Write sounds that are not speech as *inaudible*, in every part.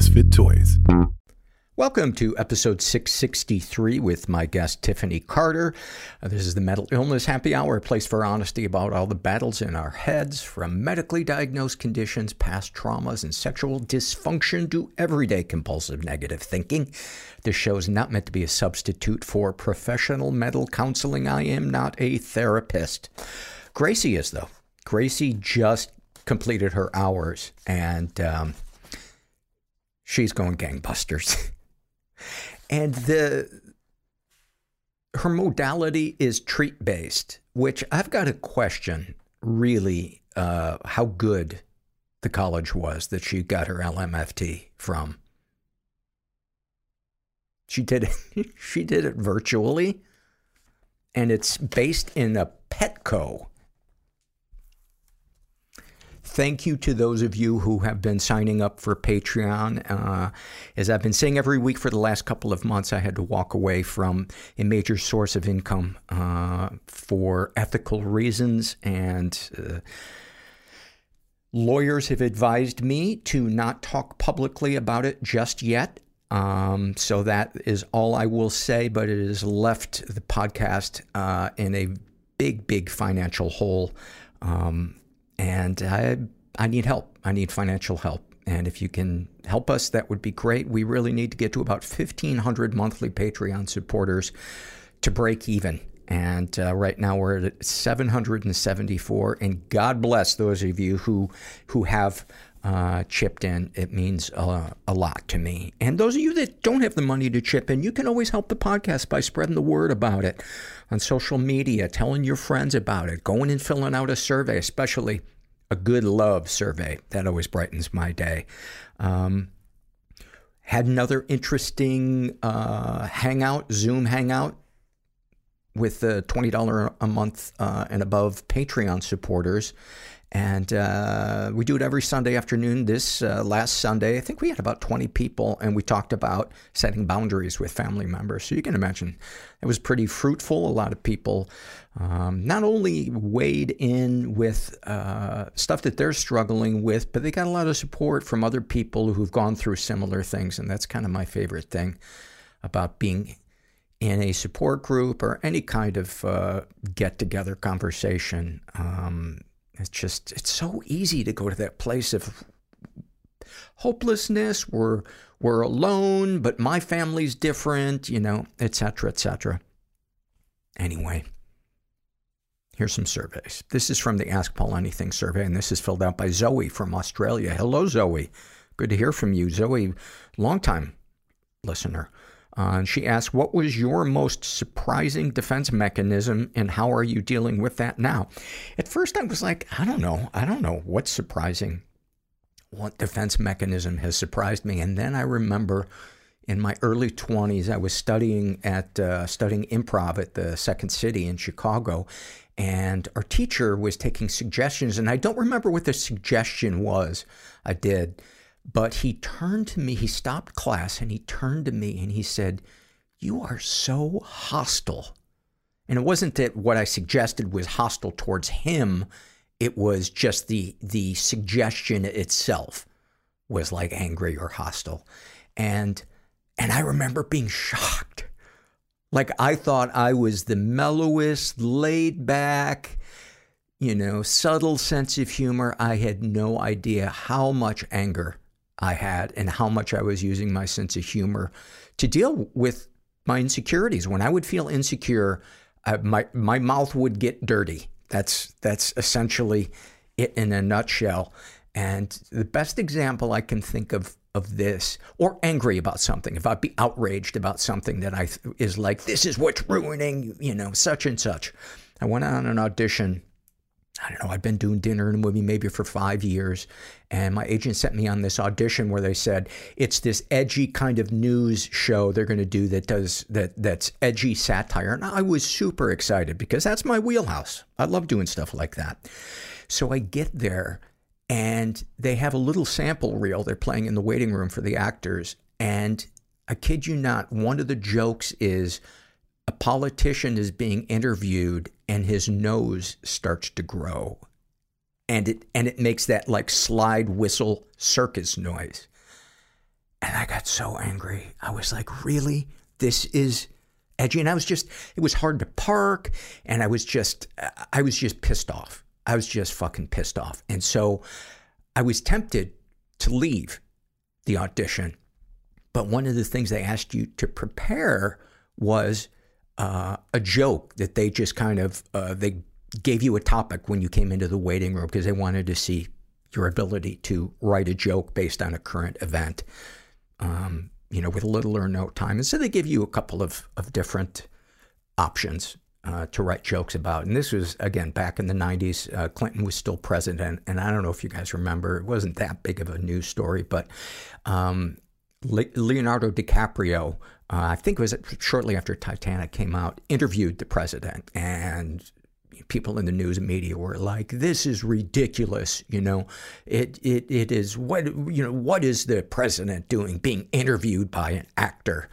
Misfit Toys. Welcome to episode 663 with my guest Tiffany Carter. Uh, this is the Mental Illness Happy Hour, a place for honesty about all the battles in our heads, from medically diagnosed conditions, past traumas, and sexual dysfunction to everyday compulsive negative thinking. This show is not meant to be a substitute for professional mental counseling. I am not a therapist. Gracie is, though. Gracie just completed her hours and um, she's going gangbusters. *laughs* and the her modality is treat based, which I've got to question really uh, how good the college was that she got her LMFT from. She did it, *laughs* she did it virtually, and it's based in a Petco Thank you to those of you who have been signing up for Patreon. Uh, as I've been saying every week for the last couple of months, I had to walk away from a major source of income uh, for ethical reasons, and uh, lawyers have advised me to not talk publicly about it just yet. Um, so that is all I will say, but it has left the podcast uh, in a big, big financial hole. Um, and I, I need help. I need financial help. And if you can help us, that would be great. We really need to get to about 1,500 monthly Patreon supporters to break even. And uh, right now we're at 774. And God bless those of you who who have uh, chipped in. It means uh, a lot to me. And those of you that don't have the money to chip in, you can always help the podcast by spreading the word about it on social media, telling your friends about it, going and filling out a survey, especially a good love survey. That always brightens my day. Um, had another interesting uh, hangout, Zoom hangout with the $20 a month uh, and above Patreon supporters. And uh, we do it every Sunday afternoon. This uh, last Sunday, I think we had about 20 people, and we talked about setting boundaries with family members. So you can imagine it was pretty fruitful. A lot of people um, not only weighed in with uh, stuff that they're struggling with, but they got a lot of support from other people who've gone through similar things. And that's kind of my favorite thing about being in a support group or any kind of uh, get together conversation. Um, it's just, it's so easy to go to that place of hopelessness. We're, we're alone, but my family's different, you know, etc., etc. Anyway, here's some surveys. This is from the Ask Paul Anything survey, and this is filled out by Zoe from Australia. Hello, Zoe. Good to hear from you. Zoe, long time listener. Uh, and she asked, what was your most surprising defense mechanism and how are you dealing with that now? At first I was like, I don't know. I don't know what's surprising. What defense mechanism has surprised me? And then I remember in my early 20s, I was studying at, uh, studying improv at the Second City in Chicago. And our teacher was taking suggestions, and I don't remember what the suggestion was I did but he turned to me, he stopped class and he turned to me and he said, You are so hostile. And it wasn't that what I suggested was hostile towards him, it was just the, the suggestion itself was like angry or hostile. And, and I remember being shocked. Like I thought I was the mellowest, laid back, you know, subtle sense of humor. I had no idea how much anger I had and how much I was using my sense of humor to deal with my insecurities. When I would feel insecure, uh, my my mouth would get dirty. That's that's essentially it in a nutshell. And the best example I can think of of this, or angry about something, if I'd be outraged about something that I th- is like, this is what's ruining, you know, such and such. I went on an audition I don't know, I'd been doing dinner and a movie maybe for five years. And my agent sent me on this audition where they said, it's this edgy kind of news show they're going to do that does, that, that's edgy satire. And I was super excited because that's my wheelhouse. I love doing stuff like that. So I get there and they have a little sample reel they're playing in the waiting room for the actors. And I kid you not, one of the jokes is, a politician is being interviewed and his nose starts to grow and it and it makes that like slide whistle circus noise And I got so angry. I was like, really? This is edgy. And I was just, it was hard to park. And I was just, I was just pissed off. I was just fucking pissed off. And so I was tempted to leave the audition. But one of the things they asked you to prepare was uh, a joke that they just kind of, uh, they gave you a topic when you came into the waiting room because they wanted to see your ability to write a joke based on a current event, um, you know, with little or no time. And so they give you a couple of, of different options uh, to write jokes about. And this was, again, back in the 90s. Uh, Clinton was still president. And I don't know if you guys remember, it wasn't that big of a news story, but um, Leonardo DiCaprio, I think it was shortly after Titanic came out, interviewed the president. And people in the news and media were like, "This is ridiculous." You know, it it it is what you know. What is the president doing, being interviewed by an actor?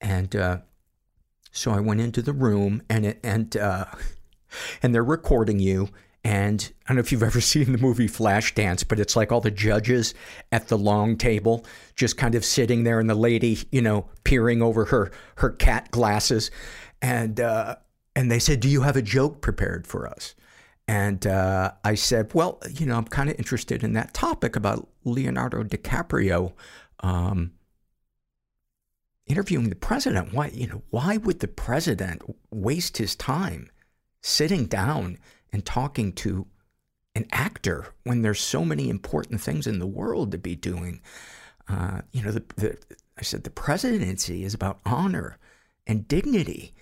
And uh, so I went into the room, and it, and uh, *laughs* and they're recording you. And I don't know if you've *laughs* ever seen the movie Flashdance, but it's like all the judges at the long table just kind of sitting there, and the lady, you know, peering over her her cat glasses, and uh, and they said, Do you have a joke prepared for us? And uh, I said, Well, you know, I'm kind of interested in that topic about Leonardo DiCaprio um, interviewing the president. Why, you know, why would the president waste his time sitting down and talking to an actor when there's so many important things in the world to be doing? Uh, you know, the, the, I said, the presidency is about honor and dignity.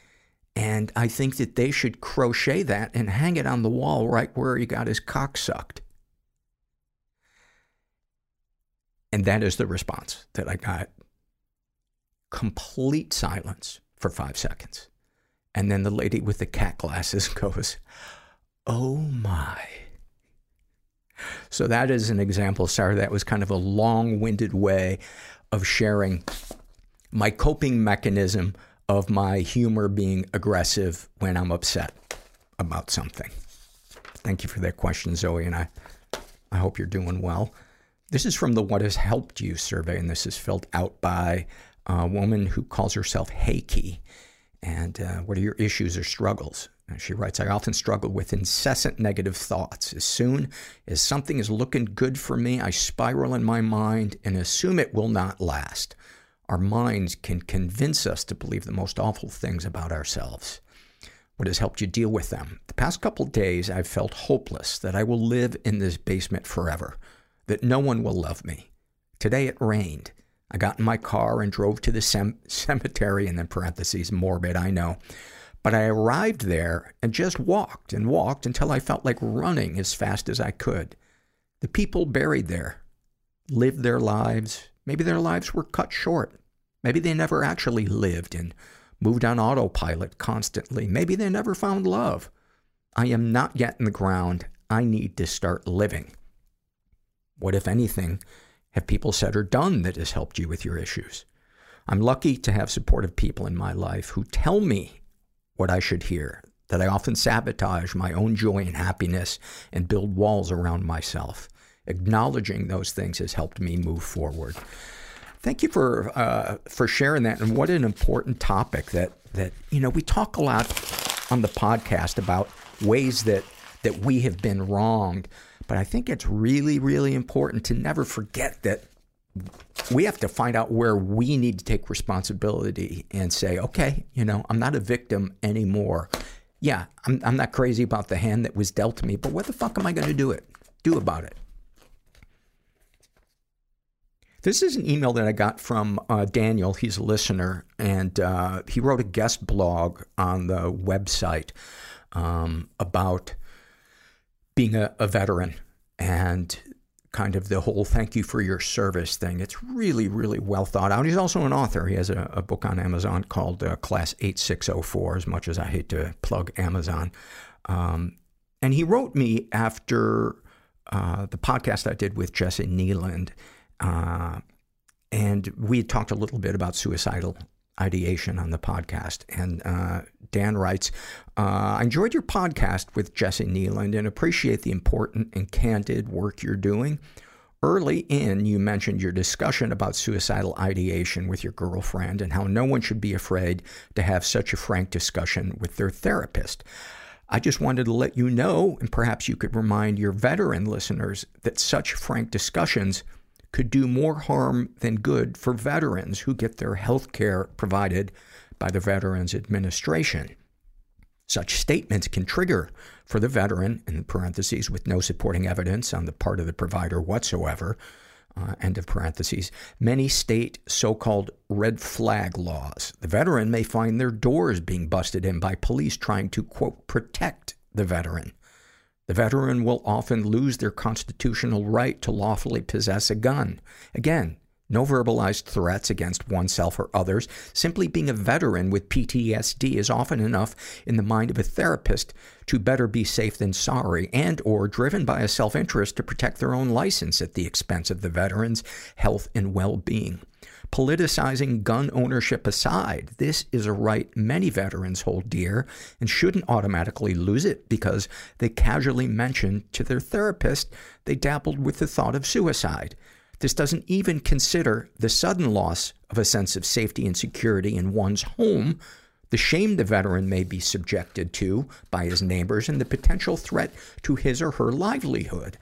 And I think that they should crochet that and hang it on the wall right where he got his cock sucked. And that is the response that I got. Complete silence for five seconds. And then the lady with the cat glasses *laughs* goes, Oh my. So that is an example, Sarah. That was kind of a long winded way of sharing my coping mechanism of my humor being aggressive when I'm upset about something. Thank you for that question, Zoe, and I, I hope you're doing well. This is from the What Has Helped You survey, and this is filled out by a woman who calls herself Heiki. And uh, what are your issues or struggles? She writes, I often struggle with incessant negative thoughts. As soon as something is looking good for me, I spiral in my mind and assume it will not last our minds can convince us to believe the most awful things about ourselves. What has helped you deal with them? The past couple days, I've felt hopeless that I will live in this basement forever, that no one will love me. Today it rained. I got in my car and drove to the sem- *laughs* cemetery, and then parentheses, morbid, I know. But I arrived there and just walked and walked until I felt like running as fast as I could. The people buried there lived their lives. Maybe their lives were cut short. Maybe they never actually lived and moved on autopilot constantly. Maybe they never found love. I am not yet in the ground. I need to start living. What, if anything, have people said or done that has helped you with your issues? I'm lucky to have supportive people in my life who tell me what I should hear, that I often sabotage my own joy and happiness and build walls around myself. Acknowledging those things has helped me move forward. Thank you for uh, for sharing that, and what an important topic that that you know we talk a lot on the podcast about ways that that we have been wronged, but I think it's really really important to never forget that we have to find out where we need to take responsibility and say, okay, you know, I'm not a victim anymore. Yeah, I'm I'm not crazy about the hand that was dealt to me, but what the fuck am I going to do it do about it? This is an email that I got from uh, Daniel. He's a listener, and uh, he wrote a guest blog on the website um, about being a, a, veteran and kind of the whole thank you for your service thing. It's really, really well thought out. He's also an author. He has a, a book on Amazon called uh, Class 8604, as much as I hate to plug Amazon. Um, and he wrote me after uh, the podcast I did with Jesse Nealand uh, and we had talked a little bit about suicidal ideation on the podcast. And uh, Dan writes, uh, I enjoyed your podcast with Jesse Nealand and appreciate the important and candid work you're doing. Early in, you mentioned your discussion about suicidal ideation with your girlfriend and how no one should be afraid to have such a frank discussion with their therapist. I just wanted to let you know, and perhaps you could remind your veteran listeners, that such frank discussions could do more harm than good for veterans who get their health care provided by the Veterans Administration. Such statements can trigger for the veteran, in parentheses, with no supporting evidence on the part of the provider whatsoever, uh, end of parentheses, many state so-called red flag laws. The veteran may find their doors being busted in by police trying to, quote, protect the veteran. The veteran will often lose their constitutional right to lawfully possess a gun. Again, no verbalized threats against oneself or others. Simply being a veteran with PTSD is often enough in the mind of a therapist to better be safe than sorry and or driven by a self-interest to protect their own license at the expense of the veteran's health and well-being. Politicizing gun ownership aside, this is a right many veterans hold dear and shouldn't automatically lose it because they casually mentioned to their therapist they dabbled with the thought of suicide. This doesn't even consider the sudden loss of a sense of safety and security in one's home, the shame the veteran may be subjected to by his neighbors, and the potential threat to his or her livelihood.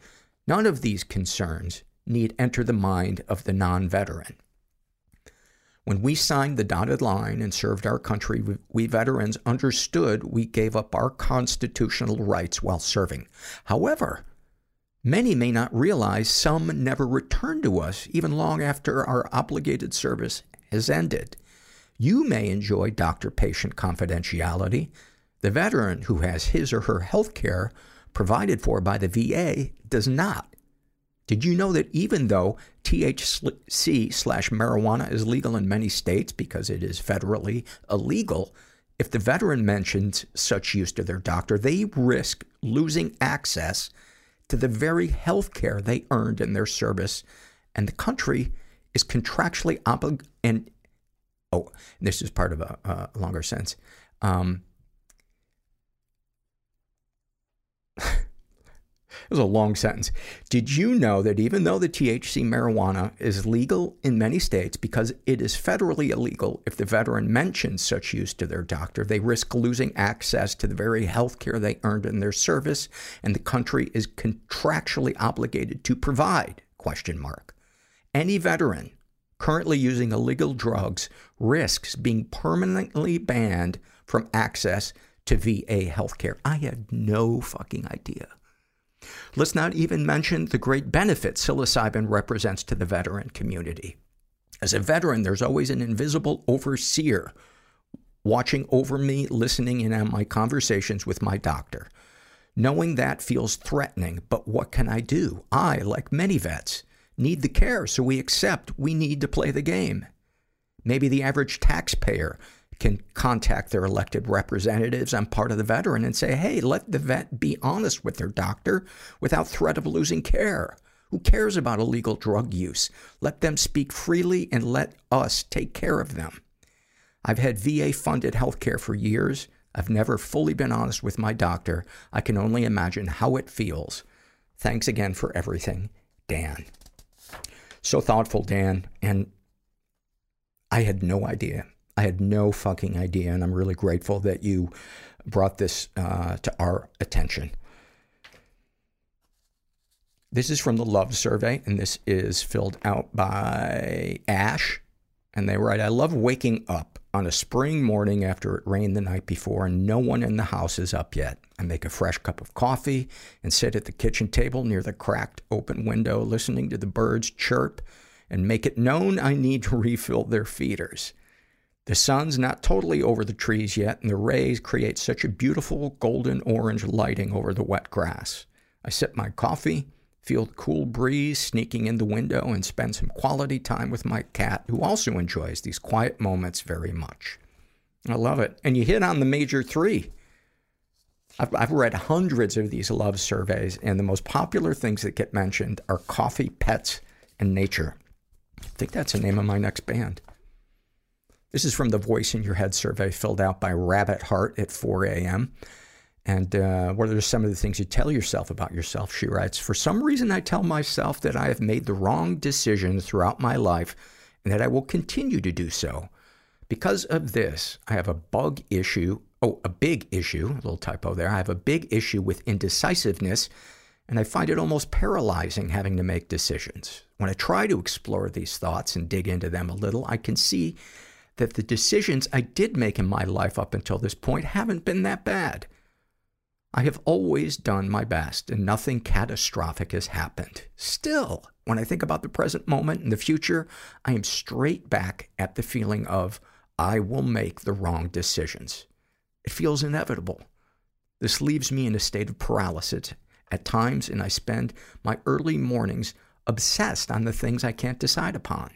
None of these concerns need enter the mind of the non-veteran. When we signed the dotted line and served our country, we veterans understood we gave up our constitutional rights while serving. However, Many may not realize some never return to us even long after our obligated service has ended. You may enjoy doctor-patient confidentiality. The veteran who has his or her health care provided for by the VA does not. Did you know that even though THC slash marijuana is legal in many states because it is federally illegal, if the veteran mentions such use to their doctor, they risk losing access to the very health care they earned in their service. And the country is contractually obligated, oh, this is part of a, longer sense. Um, was a long sentence. Did you know that even though the THC marijuana is legal in many states because it is federally illegal, if the veteran mentions such use to their doctor, they risk losing access to the very health care they earned in their service and the country is contractually obligated to provide? Question mark. Any veteran currently using illegal drugs risks being permanently banned from access to VA healthcare. I had no fucking idea. Let's not even mention the great benefit psilocybin represents to the veteran community. As a veteran, there's always an invisible overseer watching over me, listening in on my conversations with my doctor. Knowing that feels threatening, but what can I do? I, like many vets, need the care, so we accept we need to play the game. Maybe the average taxpayer can contact their elected representatives on part of the veteran and say, hey, let the vet be honest with their doctor without threat of losing care. Who cares about illegal drug use? Let them speak freely and let us take care of them. I've had VA funded health care for years. I've never fully been honest with my doctor. I can only imagine how it feels. Thanks again for everything, Dan. So thoughtful, Dan. And I had no idea I had no fucking idea, and I'm really grateful that you brought this uh, to our attention. This is from the Love Survey, and this is filled out by Ash. And they write, I love waking up on a spring morning after it rained the night before and no one in the house is up yet. I make a fresh cup of coffee and sit at the kitchen table near the cracked open window, listening to the birds chirp and make it known I need to refill their feeders. The sun's not totally over the trees yet, and the rays create such a beautiful golden orange lighting over the wet grass. I sip my coffee, feel the cool breeze sneaking in the window, and spend some quality time with my cat, who also enjoys these quiet moments very much. I love it. And you hit on the major three. I've, I've read hundreds of these love surveys, and the most popular things that get mentioned are coffee, pets, and nature. I think that's the name of my next band. This is from the Voice in Your Head survey filled out by Rabbit Heart at 4 a.m. And uh, what are some of the things you tell yourself about yourself? She writes, For some reason, I tell myself that I have made the wrong decision throughout my life and that I will continue to do so. Because of this, I have a bug issue. Oh, a big issue, a little typo there. I have a big issue with indecisiveness, and I find it almost paralyzing having to make decisions. When I try to explore these thoughts and dig into them a little, I can see that the decisions I did make in my life up until this point haven't been that bad. I have always done my best and nothing catastrophic has happened. Still, when I think about the present moment and the future, I am straight back at the feeling of I will make the wrong decisions. It feels inevitable. This leaves me in a state of paralysis at times, and I spend my early mornings obsessed on the things I can't decide upon.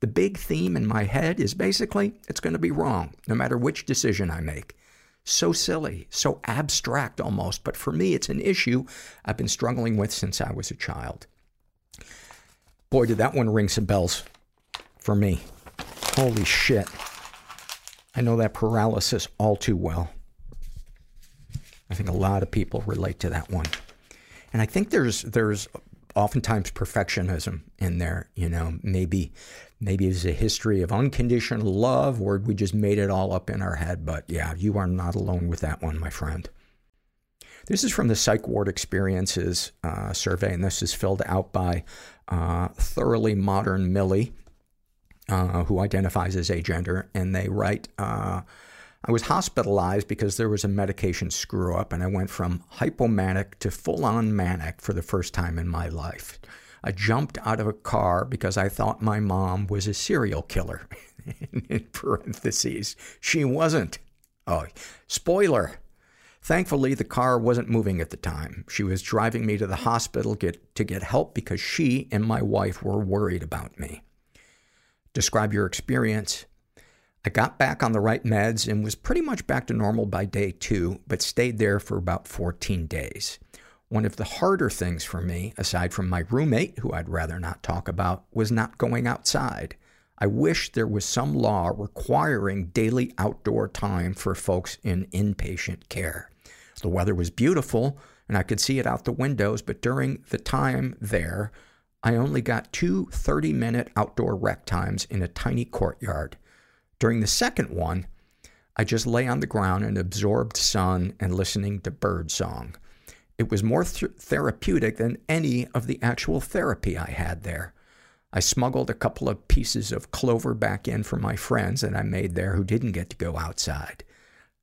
The big theme in my head is basically it's going to be wrong, no matter which decision I make so silly, so abstract almost, but for me it's an issue I've been struggling with since I was a child. Boy, did that one ring some bells for me. Holy shit. I know that paralysis all too well. I think a lot of people relate to that one. And I think there's there's oftentimes perfectionism in there, you know, maybe maybe it's a history of unconditional love or we just made it all up in our head, but yeah, you are not alone with that one, my friend. This is from the Psych Ward Experiences uh, survey, and this is filled out by uh, Thoroughly Modern Millie, uh, who identifies as agender, and they write, uh, I was hospitalized because there was a medication screw up, and I went from hypomanic to full on manic for the first time in my life. I jumped out of a car because I thought my mom was a serial killer. *laughs* in parentheses, she wasn't. Oh, spoiler. Thankfully, the car wasn't moving at the time. She was driving me to the hospital get, to get help because she and my wife were worried about me. Describe your experience. I got back on the right meds and was pretty much back to normal by day two, but stayed there for about 14 days. One of the harder things for me, aside from my roommate, who I'd rather not talk about, was not going outside. I wish there was some law requiring daily outdoor time for folks in inpatient care. The weather was beautiful and I could see it out the windows, but during the time there, I only got two 30 minute outdoor rec times in a tiny courtyard. During the second one, I just lay on the ground and absorbed sun and listening to bird song. It was more th- therapeutic than any of the actual therapy I had there. I smuggled a couple of pieces of clover back in for my friends that I made there who didn't get to go outside.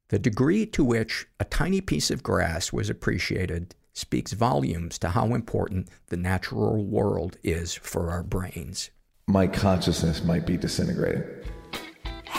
The degree to which a tiny piece of grass was appreciated speaks volumes to how important the natural world is for our brains. My consciousness might be disintegrating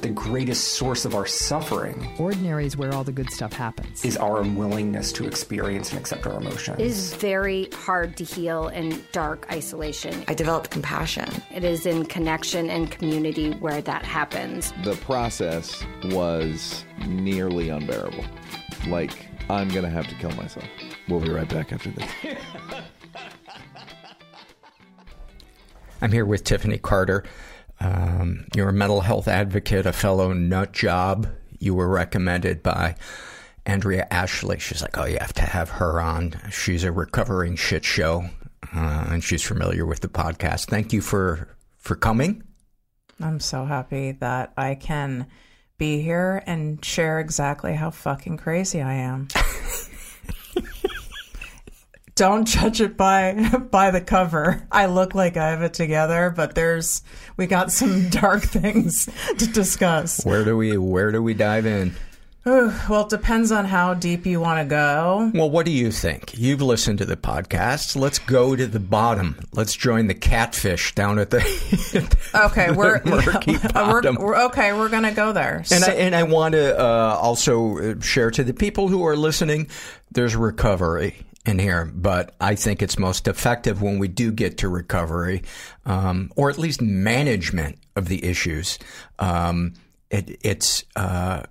the greatest source of our suffering. Ordinary is where all the good stuff happens. Is our unwillingness to experience and accept our emotions. It is very hard to heal in dark isolation. I developed compassion. It is in connection and community where that happens. The process was nearly unbearable. Like, I'm going to have to kill myself. We'll be right back after this. *laughs* I'm here with Tiffany Carter. Um, you're a mental health advocate, a fellow nut job. You were recommended by Andrea Ashley. She's like, oh, you have to have her on. She's a recovering shit show, uh, and she's familiar with the podcast. Thank you for for coming. I'm so happy that I can be here and share exactly how fucking crazy I am. *laughs* don't judge it by *laughs* by the cover. I look like I have it together, but there's we got some *laughs* dark things to discuss. Where do we where do we dive in? well, it depends on how deep you want to go. Well, what do you think? You've listened to the podcast. Let's go to the bottom. Let's join the catfish down at the. *laughs* okay, we're, we're, we're, okay. We're gonna go there. And so, I and I want to uh, also share to the people who are listening. There's recovery in here, but I think it's most effective when we do get to recovery, um, or at least management of the issues. Um, it, it's uh,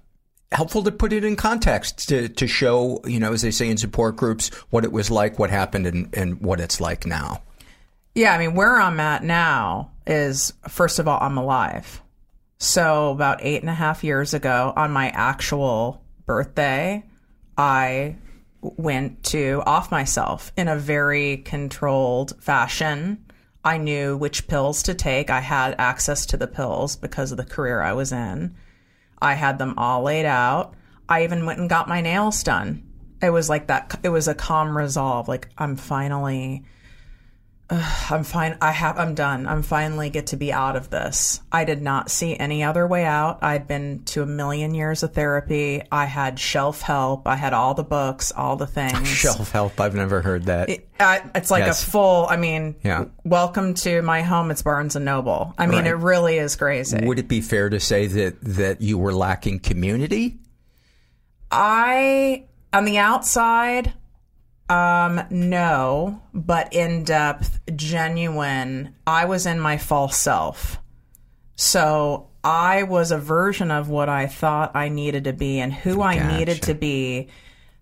helpful to put it in context to, to show, you know, as they say in support groups, what it was like, what happened, and, and what it's like now. Yeah, I mean, where I'm at now is first of all, I'm alive. So, about eight and a half years ago, on my actual birthday, I went to off myself in a very controlled fashion. I knew which pills to take. I had access to the pills because of the career I was in. I had them all laid out. I even went and got my nails done. It was like that. It was a calm resolve. Like, I'm finally I'm fine. I have. I'm done. I'm finally get to be out of this. I did not see any other way out. I'd been to a million years of therapy. I had shelf help. I had all the books, all the things. *laughs* Shelf help. I've never heard that. It, uh, it's like Yes. a full. I mean, Yeah. welcome to my home. It's Barnes and Noble. I mean, Right. it really is crazy. Would it be fair to say that that you were lacking community? I on the outside, um, no, but in depth, genuine. I was in my false self. So I was a version of what I thought I needed to be and who I needed to be.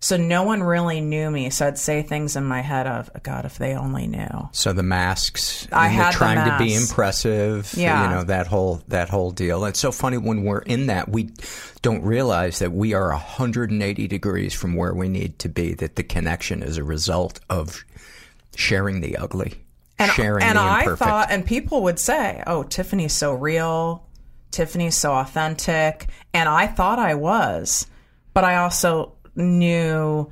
So no one really knew me. So I'd say things in my head of, God, if they only knew. So the masks, I had trying to be impressive, Yeah. you know that whole that whole deal. It's so funny when we're in that we don't realize that we are 180 degrees from where we need to be. That the connection is a result of sharing the ugly, And, sharing and the I thought, and people would say, "Oh, Tiffany's so real. Tiffany's so authentic," and I thought I was, but I also knew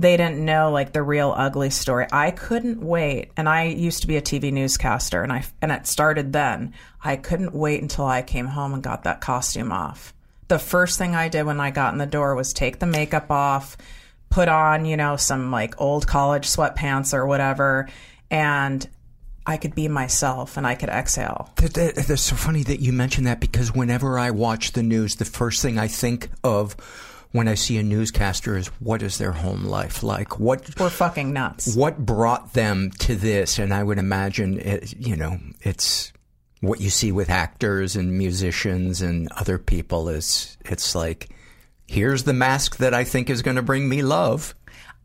they didn't know like the real ugly story. I couldn't wait, and I used to be a TV newscaster, and I and it started then. I couldn't wait until I came home and got that costume off. The first thing I did when I got in the door was take the makeup off, put on, you know, some like old college sweatpants or whatever, and I could be myself and I could exhale. That, that, that's so funny that you mention that because whenever I watch the news, the first thing I think of when I see a newscaster is what is their home life like? What We're fucking nuts. what brought them to this? And I would imagine, it, you know, it's what you see with actors and musicians and other people is it's like, here's the mask that I think is going to bring me love.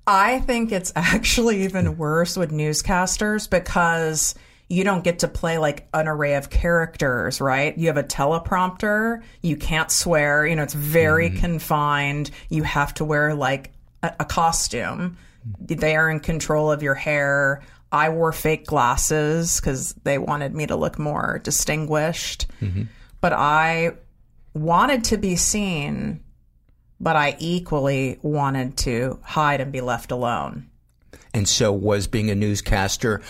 I think it's *laughs* actually even worse with newscasters because you don't get to play like an array of characters, right? You have a teleprompter, you can't swear, you know, it's very mm. confined. You have to wear like a, a costume. They are in control of your hair. I wore fake glasses because they wanted me to look more distinguished. Mm-hmm. But I wanted to be seen but I equally wanted to hide and be left alone. And so was being a newscaster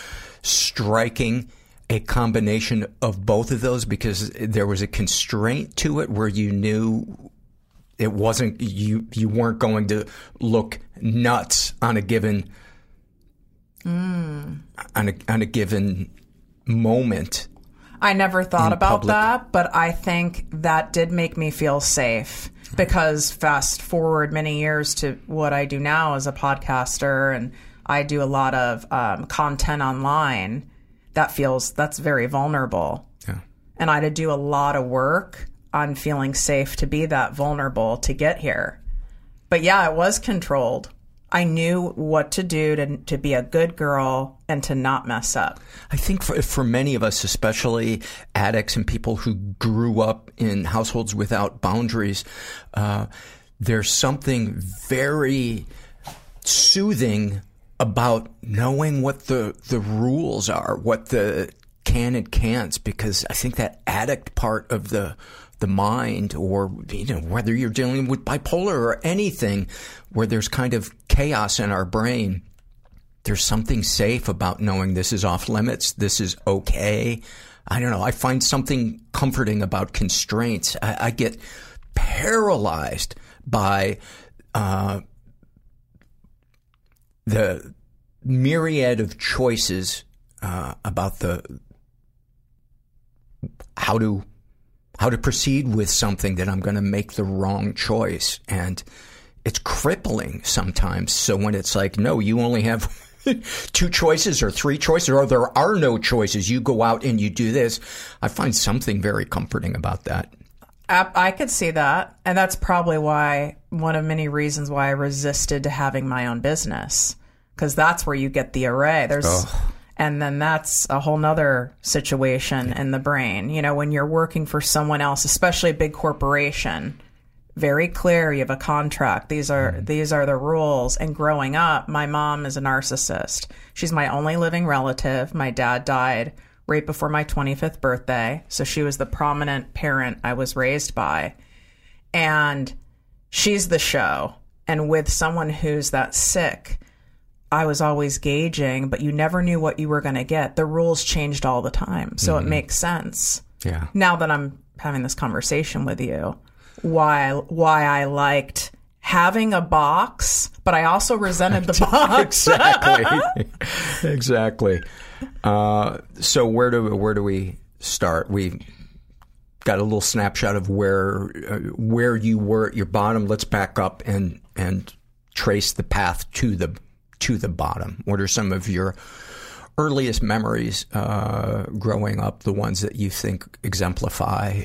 striking a combination of both of those because there was a constraint to it where you knew it wasn't you you weren't going to look nuts on a given hmm. on a on a given moment. I never thought about public. that, but I think that did make me feel safe because fast forward many years to what I do now as a podcaster and I do a lot of um, content online. That feels that's very vulnerable. Yeah. And I had to do a lot of work on feeling safe to be that vulnerable to get here. But yeah, it was controlled. I knew what to do to to be a good girl and to not mess up. I think for, for many of us, especially addicts and people who grew up in households without boundaries, uh, there's something very soothing about knowing what the, the rules are, what the can and can'ts, because I think that addict part of the the mind or you know whether you're dealing with bipolar or anything where there's kind of chaos in our brain there's something safe about knowing this is off limits, this is okay. I don't know. I find something comforting about constraints. I, I get paralyzed by uh, the myriad of choices uh, about the how to how to proceed with something that I'm going to make the wrong choice and it's crippling sometimes. So when it's like, no, you only have *laughs* two choices or three choices, or there are no choices, you go out and you do this. I find something very comforting about that. I, I could see that. And that's probably why, one of many reasons why I resisted to having my own business. Because that's where you get the array. There's, and then that's a whole nother situation in the brain. You know, when you're working for someone else, especially a big corporation, very clear. You have a contract. These are mm. these are the rules. And growing up, my mom is a narcissist. She's my only living relative. My dad died right before my 25th birthday, so she was the prominent parent I was raised by. And she's the show. And with someone who's that sick, I was always gauging, but you never knew what you were going to get. The rules changed all the time. So it mm-hmm. makes sense Yeah. now that I'm having this conversation with you, why why I liked having a box, but I also resented the *laughs* box. exactly. *laughs* exactly. Uh, so where do where do we start? We got a little snapshot of where uh, where you were at your bottom. Let's back up and and trace the path to the to the bottom. What are some of your earliest memories uh, growing up? The ones that you think exemplify.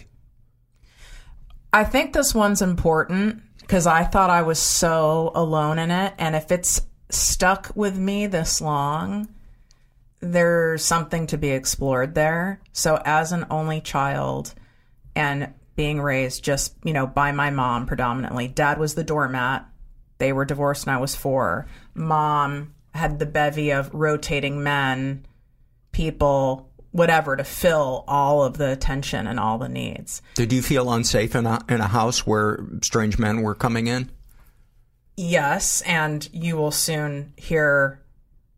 I think this one's important because I thought I was so alone in it, and if it's stuck with me this long, there's something to be explored there. So, as an only child and being raised just, you know, by my mom predominantly, dad was the doormat. They were divorced when I was four. Mom had the bevy of rotating men, people, whatever, to fill all of the attention and all the needs. Did you feel unsafe in a in a house where strange men were coming in? Yes, and you will soon hear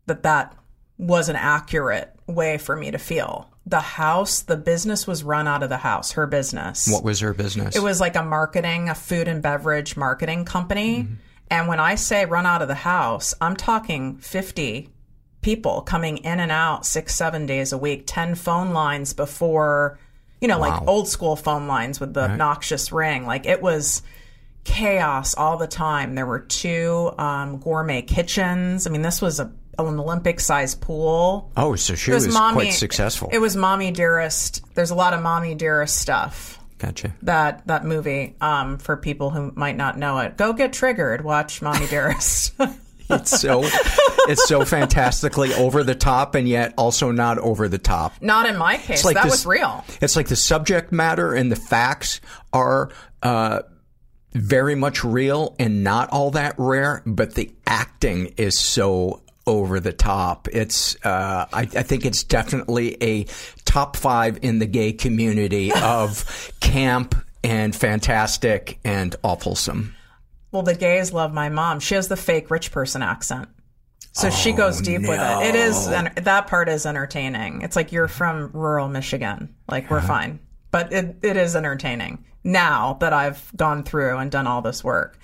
that that was an accurate way for me to feel. The house, the business was run out of the house, her business. What was her business? It was like a marketing, a food and beverage marketing company. And when I say run out of the house, I'm talking 50 people coming in and out six, seven days a week, 10 phone lines before, you know, like old school phone lines with the obnoxious ring. Like it was chaos all the time. There were two um, gourmet kitchens. I mean, this was a, an Olympic sized pool. oh, so she It was, was, mommy, quite successful. It was mommy dearest. There's a lot of mommy dearest stuff gotcha. that that movie um, for people who might not know it. Go get triggered. Watch Mommy Dearest. *laughs* It's so it's so fantastically over the top and yet also not over the top. not in my case. like that this- was real. It's like the subject matter and the facts are uh, very much real and not all that rare, but the acting is so over the top. It's uh, I, I think it's definitely a top five in the gay community *laughs* of camp and fantastic and awfulsome. Well, the gays love my mom. She has the fake rich person accent. So she goes deep with it. It is and that part is entertaining. It's like you're from rural Michigan. Like we're fine. But it, it is entertaining now that I've gone through and done all this work.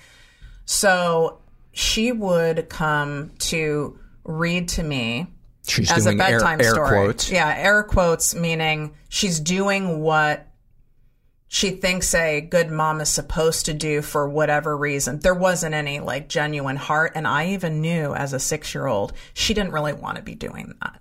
So she would come to read to me She's as a doing air, bedtime air story. quotes. Yeah, air quotes meaning she's doing what she thinks a good mom is supposed to do for whatever reason. There wasn't any like genuine heart, and I even knew as a six year old she didn't really want to be doing that.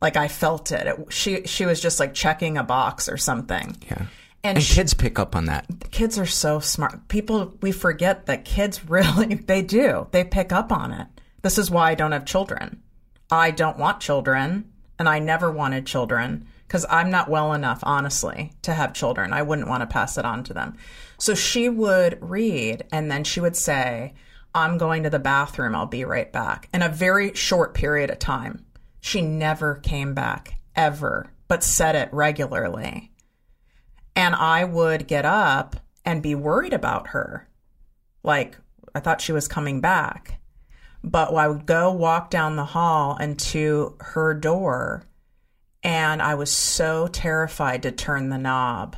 Like I felt it. it. She she was just like checking a box or something. Yeah. And, And she- kids pick up on that. kids are so smart. People, we forget that kids *laughs* really, they do. They pick up on it. This is why I don't have children. I don't want children, and I never wanted children because I'm not well enough, honestly, to have children. I wouldn't want to pass it on to them. So she would read, and then she would say, I'm going to the bathroom. I'll be right back. In a very short period of time. She never came back, ever, but said it regularly and I would get up and be worried about her. Like, I thought she was coming back. But I would go walk down the hall and to her door, and I was so terrified to turn the knob.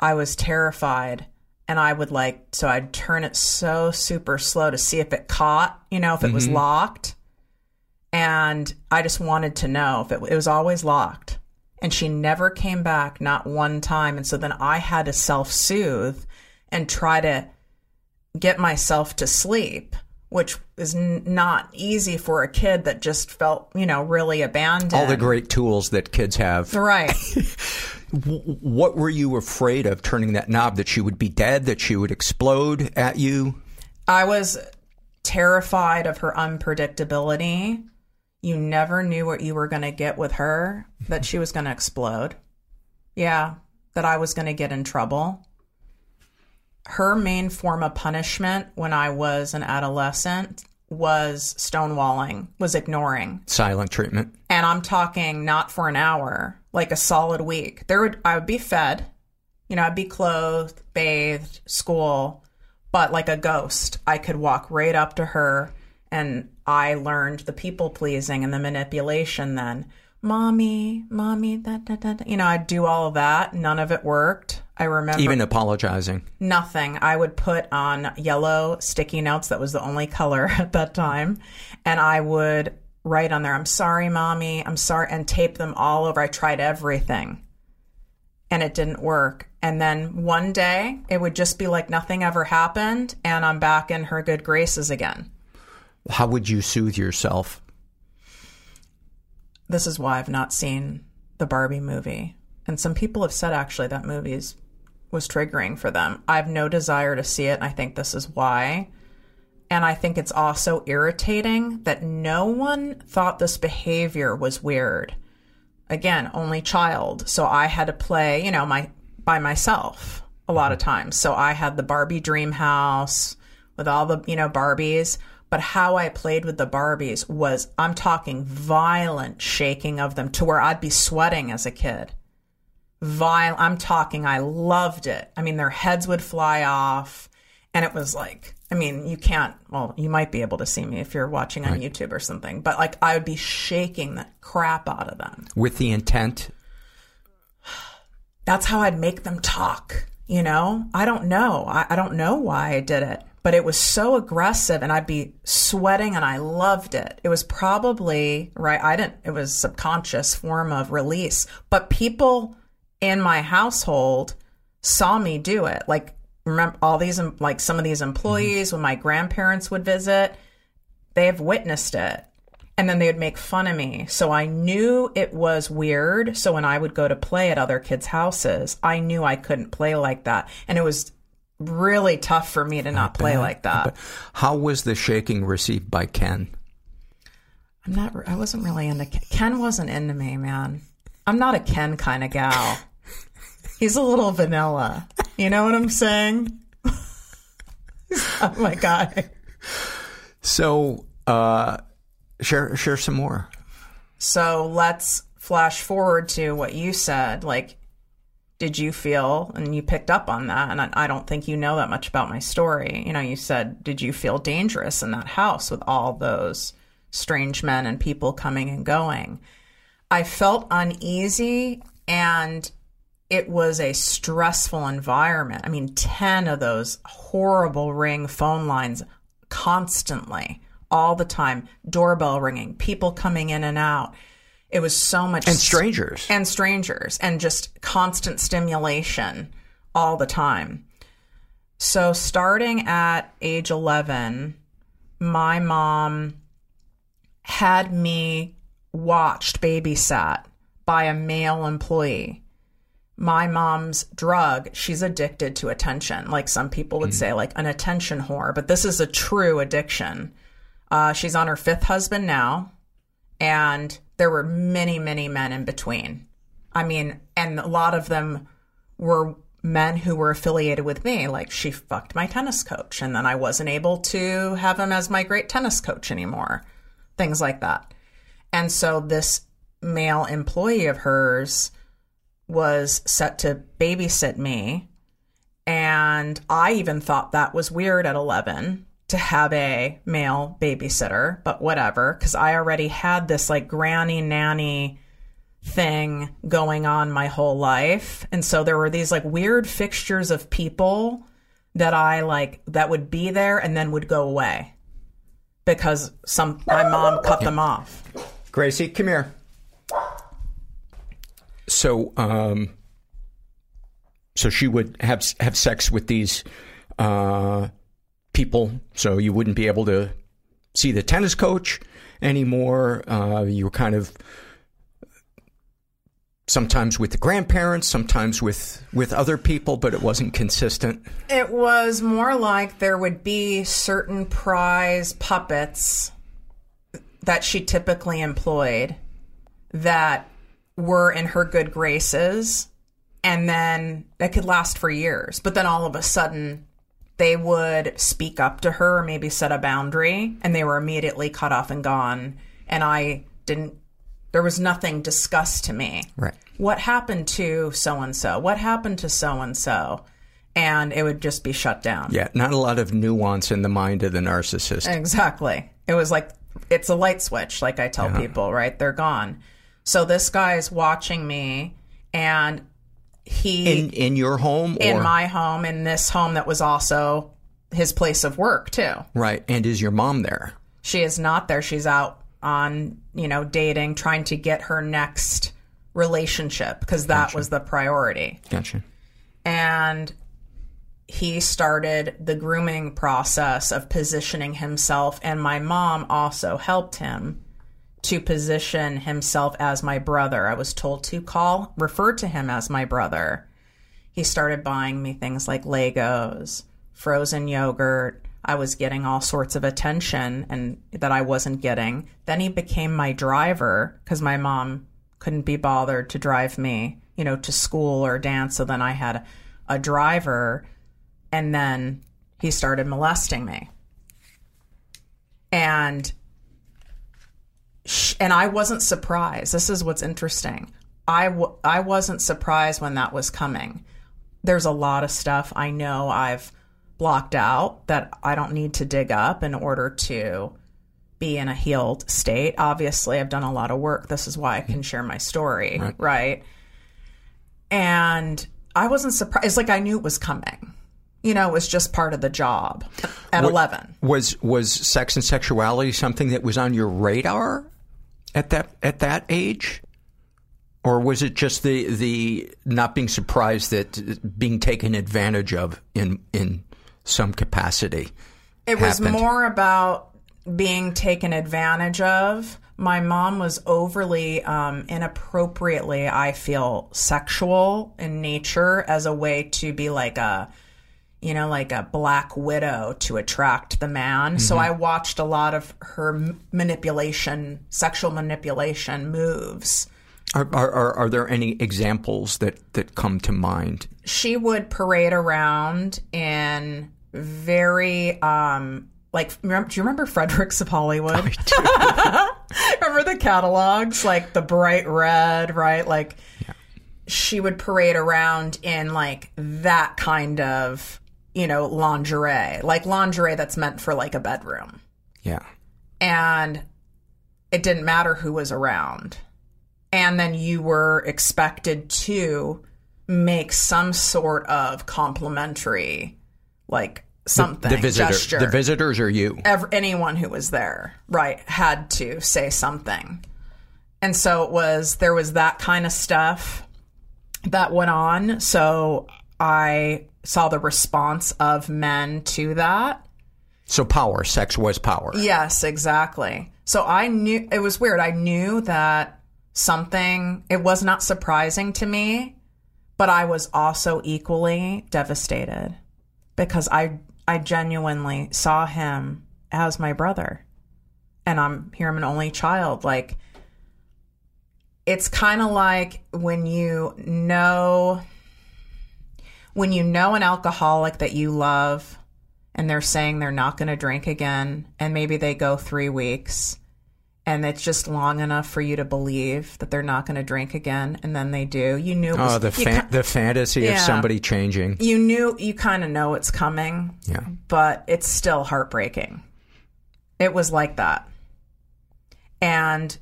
I was terrified. And I would like, so I'd turn it so super slow to see if it caught, you know, if it was mm-hmm. locked. And I just wanted to know if it, it was always locked and she never came back not one time and so then i had to self-soothe and try to get myself to sleep, which is n- not easy for a kid that just felt, you know, really abandoned. All the great tools that kids have. Right. *laughs* What were you afraid of turning that knob? That she would be dead? That she would explode at you? I was terrified of her unpredictability. You never knew what you were going to get with her, that she was going to explode. Yeah, that I was going to get in trouble. Her main form of punishment when I was an adolescent was stonewalling, was ignoring. Silent treatment. And I'm talking not for an hour, like a solid week. There would I would be fed, you know, I'd be clothed, bathed, school, but like a ghost. I could walk right up to her and I learned the people pleasing and the manipulation then. Mommy, mommy, that, that, that. You know, I'd do all of that. None of it worked. I remember Even apologizing. Nothing. I would put on yellow sticky notes. That was the only color *laughs* at that time. And I would write on there, I'm sorry, mommy. I'm sorry. And tape them all over. I tried everything and it didn't work. And then one day it would just be like nothing ever happened. And I'm back in her good graces again. How would you soothe yourself? This is why I've not seen the Barbie movie. And some people have said actually that movie's was triggering for them. I have no desire to see it. I think this is why. And I think it's also irritating that no one thought this behavior was weird. Again, only child. So I had to play, you know, my by myself a lot of times. So I had the Barbie dream house with all the, you know, Barbies. But how I played with the Barbies was I'm talking violent shaking of them to where I'd be sweating as a kid. Vile I'm talking I loved it. I mean their heads would fly off and it was like I mean, you can't well, you might be able to see me if you're watching on YouTube or something, but like I would be shaking the crap out of them. With the intent? *sighs* That's how I'd make them talk, you know? I don't know. I, I don't know why I did it, but it was so aggressive and I'd be sweating and I loved it. It was probably, right, I didn't, it was subconscious form of release, but people in my household saw me do it. Like, remember all these, like some of these mm-hmm. employees, when my grandparents would visit, they have witnessed it. And then they would make fun of me. So I knew it was weird. So when I would go to play at other kids' houses, I knew I couldn't play like that. And it was really tough for me to not play like that. How was the shaking received by Ken? I'm not, I wasn't really into Ken. Ken wasn't into me, man. I'm not a Ken kind of gal. He's a little vanilla. You know what I'm saying? He's not my guy. So, uh, share share some more. So let's flash forward to what you said. Like, did you feel, and you picked up on that, and I, I don't think you know that much about my story. You know, you said, did you feel dangerous in that house with all those strange men and people coming and going? I felt uneasy and it was a stressful environment. I mean, 10 of those horrible ring phone lines constantly, all the time, doorbell ringing, people coming in and out. It was so much. And strangers. And strangers, and just constant stimulation all the time. So, starting at age 11, my mom had me watched, babysat by a male employee. My mom's drug, she's addicted to attention. Like some people would say, like an attention whore, but this is a true addiction. Uh, she's on her fifth husband now, and there were many, many men in between. I mean, and a lot of them were men who were affiliated with me. Like she fucked my tennis coach, and then I wasn't able to have him as my great tennis coach anymore. Things like that. And so this male employee of hers was set to babysit me. And I even thought that was weird at 11 to have a male babysitter, but whatever, because I already had this like granny nanny thing going on my whole life. And so there were these like weird fixtures of people that I like that would be there and then would go away because some my mom cut them off. Gracie, come here. So, um, so she would have have sex with these uh, people, so you wouldn't be able to see the tennis coach anymore. Uh, you were kind of sometimes with the grandparents, sometimes with with other people, but it wasn't consistent. It was more like there would be certain prize puppets that she typically employed that were in her good graces, and then that could last for years. But then all of a sudden, they would speak up to her or maybe set a boundary, and they were immediately cut off and gone. And I didn't. There was nothing discussed to me Right. what happened to so and so? What happened to so and so? And it would just be shut down. Yeah, not a lot of nuance in the mind of the narcissist. Exactly. It was like it's a light switch, like I tell uh-huh. people, right? They're gone. So this guy is watching me and he In in your home or in my home, in this home that was also his place of work too. right, and is your mom there? She is not there. She's out on, you know, dating, trying to get her next relationship because that was the priority. Gotcha. and he started the grooming process of positioning himself and my mom also helped him to position himself as my brother. I was told to call refer to him as my brother. He started buying me things like legos frozen yogurt. I was getting all sorts of attention and that i wasn't getting. Then he became my driver because my mom couldn't be bothered to drive me you know to school or dance. So then i had a driver and then he started molesting me. And and I wasn't surprised. This is what's interesting. I w- I wasn't surprised when that was coming. There's a lot of stuff I know I've blocked out that I don't need to dig up in order to be in a healed state. Obviously, I've done a lot of work. This is why I can share my story, right? And I wasn't surprised. It's like I knew it was coming. You know, it was just part of the job at 11. Was was sex and sexuality something that was on your radar at that at that age? Or was it just the the not being surprised that being taken advantage of in in some capacity? It was more about being taken advantage of. My mom was overly, um, inappropriately, I feel, sexual in nature as a way to be like a, you know, like a black widow to attract the man. So I watched a lot of her manipulation, sexual manipulation moves. Are, are are are there any examples that that come to mind? she would parade around in very um like do you remember Fredericks of Hollywood? *laughs* remember the catalogs like the bright red, right? Like she would parade around in like that kind of, you know, lingerie, like lingerie that's meant for like a bedroom. Yeah. And it didn't matter who was around. And then you were expected to make some sort of complimentary, like something, The visitor, gesture. the visitors, or you? Ev- anyone who was there, right, had to say something. And so it was, there was that kind of stuff that went on. So I saw the response of men to that. So power, sex was power. Yes, exactly. So I knew it was weird. I knew that something, it was not surprising to me, but I was also equally devastated because I I genuinely saw him as my brother. And I'm here I'm an only child like it's kind of like when you know when you know an alcoholic that you love and they're saying they're not going to drink again and maybe they go 3 weeks and it's just long enough for you to believe that they're not going to drink again and then they do you knew it oh, was, Oh, the fa- the fantasy of somebody changing. you knew you kind of know it's coming Yeah. but it's still heartbreaking. It was like that. And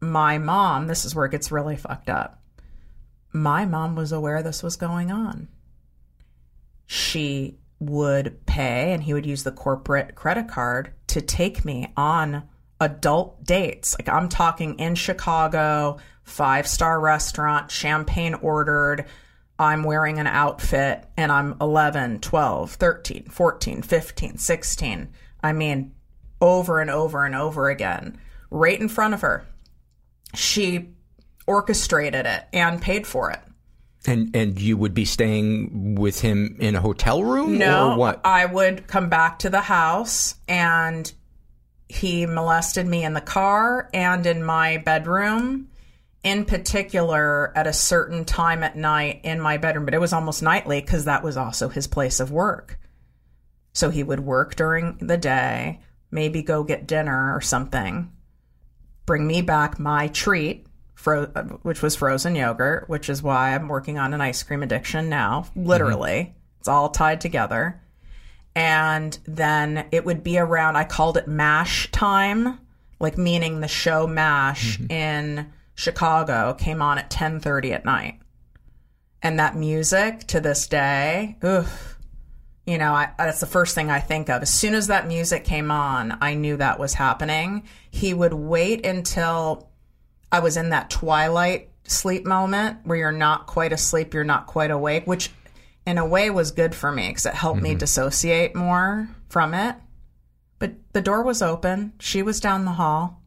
my mom this is where it gets really fucked up. My mom was aware this was going on she would pay and he would use the corporate credit card to take me on adult dates. Like I'm talking in Chicago, five star restaurant, champagne ordered. I'm wearing an outfit and I'm 11, 12, 13, 14, 15, 16. I mean, over and over and over again, right in front of her. She orchestrated it and paid for it. And and you would be staying with him in a hotel room No, or what? I would come back to the house and he molested me in the car and in my bedroom. In particular, at a certain time at night in my bedroom, but it was almost nightly because that was also his place of work. So he would work during the day, maybe go get dinner or something, bring me back my treat, fro- which was frozen yogurt, which is why I'm working on an ice cream addiction now. Literally, mm-hmm. it's all tied together. And then it would be around. I called it M*A*S*H time, like meaning the show M*A*S*H mm-hmm. in Chicago came on at 10:30 at night. And that music to this day, ugh, you know, I, that's the first thing I think of. As soon as that music came on, I knew that was happening. He would wait until I was in that twilight sleep moment where you're not quite asleep, you're not quite awake, which in a way was good for me because it helped me mm-hmm. dissociate more from it. But the door was open, she was down the hall.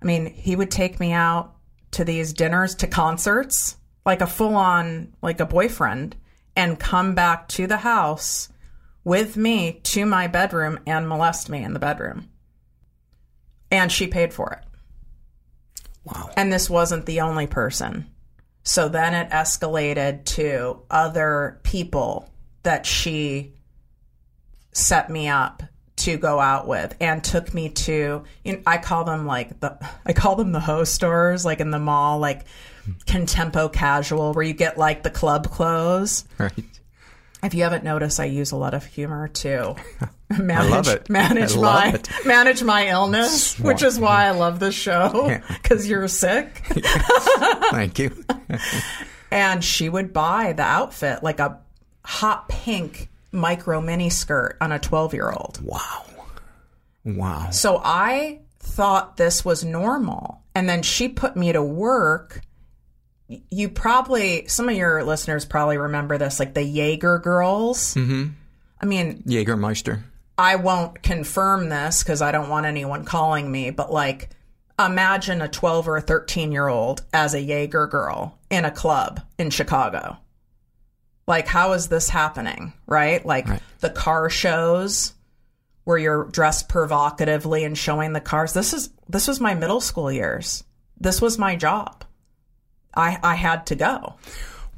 I mean, he would take me out to these dinners, to concerts, like a full on, like a boyfriend, and come back to the house with me to my bedroom and molest me in the bedroom. And she paid for it. Wow. And this wasn't the only person. So then it escalated to other people that she set me up to go out with and took me to you know, I call them like the I call them the ho stores like in the mall like contempo casual where you get like the club clothes. Right. If you haven't noticed, I use a lot of humor to *laughs* manage *laughs* manage I love my it. manage my illness, which is why I love this show *laughs* because you're sick. *laughs* Thank you. and she would buy the outfit like a hot pink micro mini skirt on a 12 year old. Wow. Wow. So I thought this was normal. And then she put me to work. You probably, some of your listeners probably remember this, like the Jaeger girls. Mm-hmm. I mean, Jägermeister. I won't confirm this because I don't want anyone calling me, but like, imagine a 12 or a 13 year old as a Jaeger girl in a club in Chicago. Like, how is this happening? Right? Like Right. the car shows where you're dressed provocatively and showing the cars. This is this was my middle school years. This was my job. I I had to go.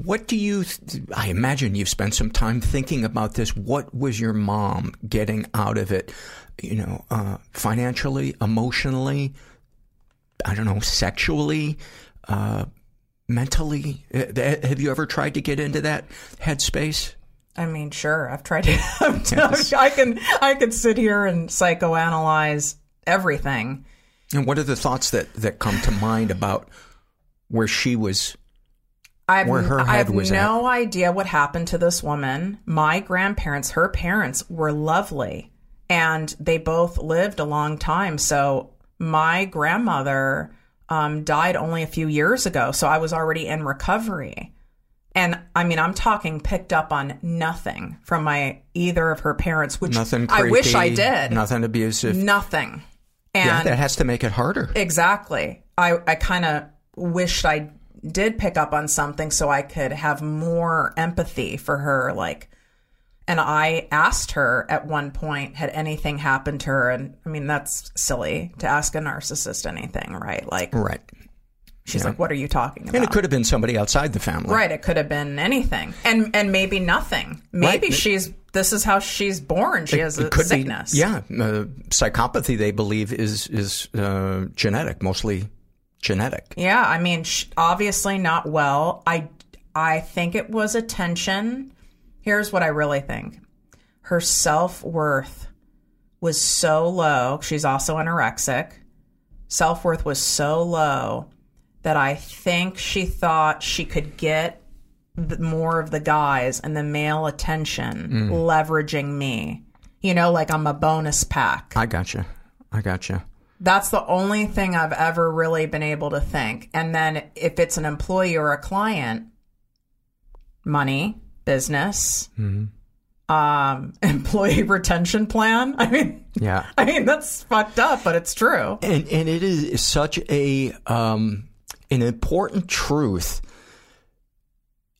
What do you, th- I imagine you've spent some time thinking about this. What was your mom getting out of it, you know, uh, financially, emotionally, I don't know, sexually, uh, mentally? Uh, Have you ever tried to get into that headspace? I mean, sure, I've tried to. *laughs* I can I can sit here and psychoanalyze everything. And what are the thoughts that, that come to mind about where she was? I've, Where her I have was no idea what happened to this woman. My grandparents, her parents, were lovely, and they both lived a long time. So my grandmother um, died only a few years ago, so I was already in recovery. And I mean, I'm talking picked up on nothing from my either of her parents, which Nothing I wish I did. Nothing abusive. Nothing. And yeah, that has to make it harder. Exactly. I, I kind of wished I did pick up on something so I could have more empathy for her. Like, and I asked her at one point, had anything happened to her? And I mean, that's silly to ask a narcissist anything, right? Like, Right. she's like, what are you talking about? And it could have been somebody outside the family. Right, it could have been anything, and and maybe nothing. Maybe Right. she's this is how she's born. She has a sickness. Be, yeah, uh, psychopathy they believe is is uh, genetic, mostly genetic. Yeah, I mean, obviously not well. I I think it was attention. Here's what I really think: her self worth was so low. She's also anorexic. Self worth was so low that I think she thought she could get the, more of the guys and the male attention mm. leveraging me. You know, like I'm a bonus pack. I got gotcha. I got gotcha. That's the only thing I've ever really been able to think. And then if it's an employee or a client, money, business, um, *laughs* employee retention plan. I mean, Yeah. *laughs* I mean that's fucked up, but it's true. And and it is such a um, an important truth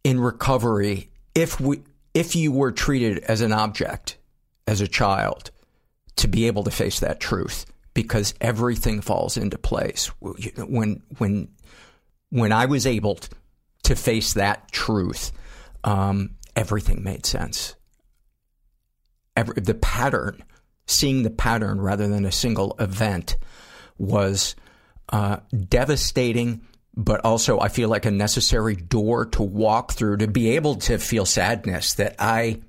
in recovery if we if you were treated as an object as a child to be able to face that truth because everything falls into place when when when I was able to face that truth um, everything made sense every, the pattern, seeing the pattern rather than a single event, was uh, devastating. But also, I feel like a necessary door to walk through to be able to feel sadness that I,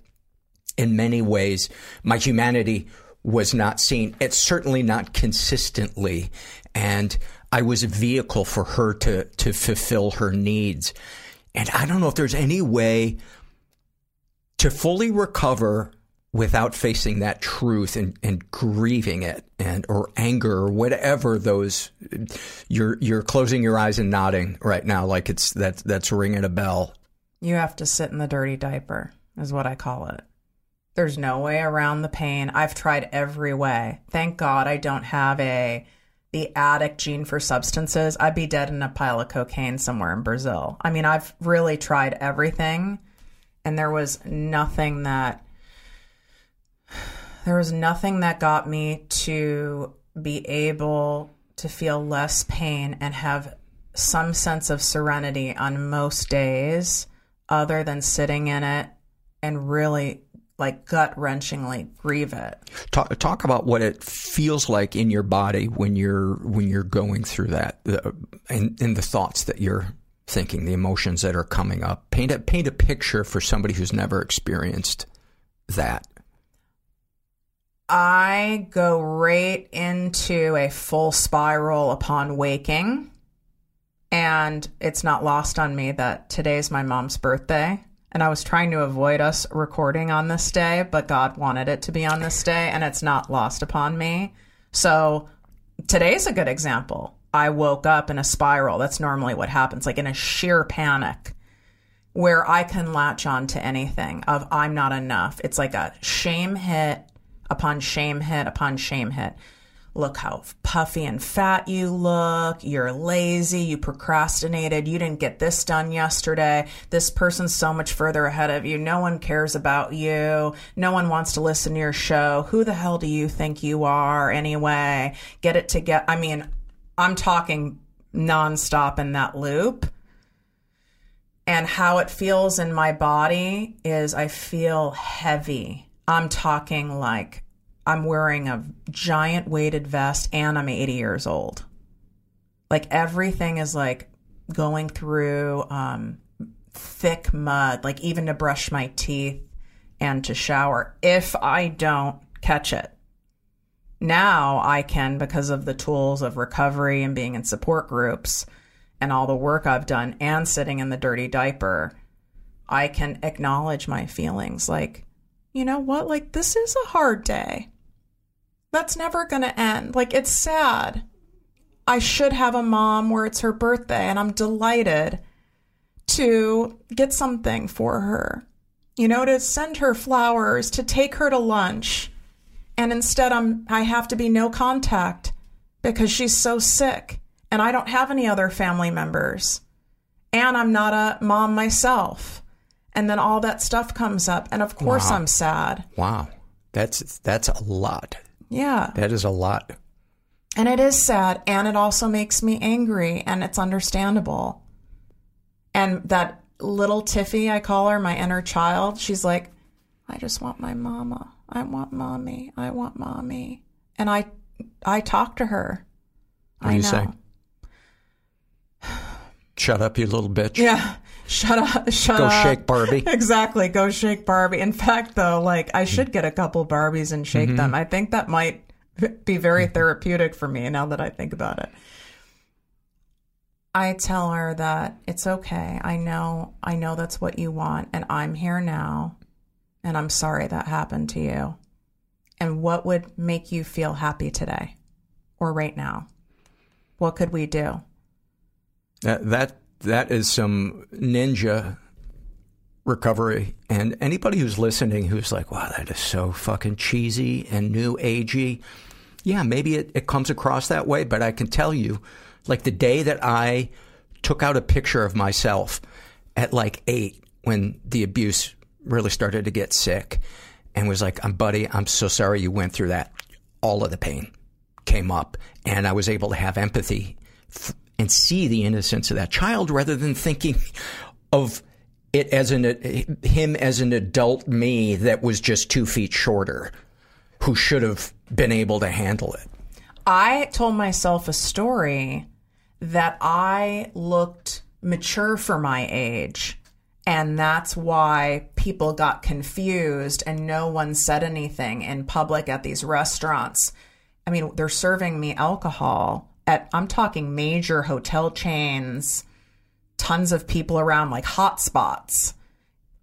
in many ways, my humanity was not seen. It's certainly not consistently, and I was a vehicle for her to to fulfill her needs. And I don't know if there's any way to fully recover without facing that truth and, and grieving it and or anger or whatever those you're you're closing your eyes and nodding right now like it's that that's ringing a bell You have to sit in the dirty diaper, is what I call it. There's no way around the pain. I've tried every way. Thank God I don't have a the addict gene for substances. I'd be dead in a pile of cocaine somewhere in Brazil. I mean, I've really tried everything, and there was nothing that there was nothing that got me to be able to feel less pain and have some sense of serenity on most days other than sitting in it and really like gut wrenchingly grieve it. talk talk about what it feels like in your body when you're when you're going through that uh, and, and the thoughts that you're thinking the emotions that are coming up paint a paint a picture for somebody who's never experienced that I go right into a full spiral upon waking. And it's not lost on me that today's my mom's birthday. And I was trying to avoid us recording on this day, but God wanted it to be on this day, and it's not lost upon me. So today's a good example. I woke up in a spiral. That's normally what happens, like in a sheer panic where I can latch on to anything of I'm not enough. It's like a shame hit upon shame hit upon shame hit. Look how puffy and fat you look. You're lazy. You procrastinated. You didn't get this done yesterday. This person's so much further ahead of you. No one cares about you. No one wants to listen to your show. Who the hell do you think you are anyway? Get it together. I mean, I'm talking nonstop in that loop. And how it feels in my body is I feel heavy. I'm talking like I'm wearing a giant weighted vest and I'm 80 years old. Like everything is like going through um, thick mud, like even to brush my teeth and to shower if I don't catch it. Now I can, because of the tools of recovery and being in support groups and all the work I've done and sitting in the dirty diaper, I can acknowledge my feelings like, you know what? Like, this is a hard day. That's never going to end. Like, it's sad. I should have a mom where it's her birthday, and I'm delighted to get something for her. You know, to send her flowers, to take her to lunch. And instead, I'm, I have to be no contact because she's so sick and I don't have any other family members. And I'm not a mom myself and then all that stuff comes up and of course Wow. i'm sad wow that's that's a lot yeah. That is a lot. And it is sad and it also makes me angry and it's understandable. And that little tiffy i call her my inner child she's like i just want my mama. I want mommy. I want mommy. And i i talk to her. What do you know. say *sighs* shut up you little bitch. Yeah shut up *laughs* shut go up shake barbie *laughs* Exactly. Go shake Barbie. In fact, though, like I should get a couple Barbies and shake Mm-hmm. them. I think that might *laughs* be very therapeutic for me now that I think about it. I tell her that it's okay. I know, I know that's what you want, and I'm here now, and I'm sorry that happened to you. And what would make you feel happy today or right now? What could we do? That that that is some ninja recovery. And anybody who's listening who's like, wow, that is so fucking cheesy and new agey. Yeah, maybe it, it comes across that way, but I can tell you, like the day that I took out a picture of myself at like eight when the abuse really started to get sick and was like, I'm buddy, I'm so sorry you went through that. All of the pain came up and I was able to have empathy and see the innocence of that child rather than thinking of it as an him as an adult me that was just two feet shorter who should have been able to handle it. I told myself a story that I looked mature for my age. And that's why people got confused and no one said anything in public at these restaurants. I mean, they're serving me alcohol at, I'm talking major hotel chains, tons of people around, like hot spots.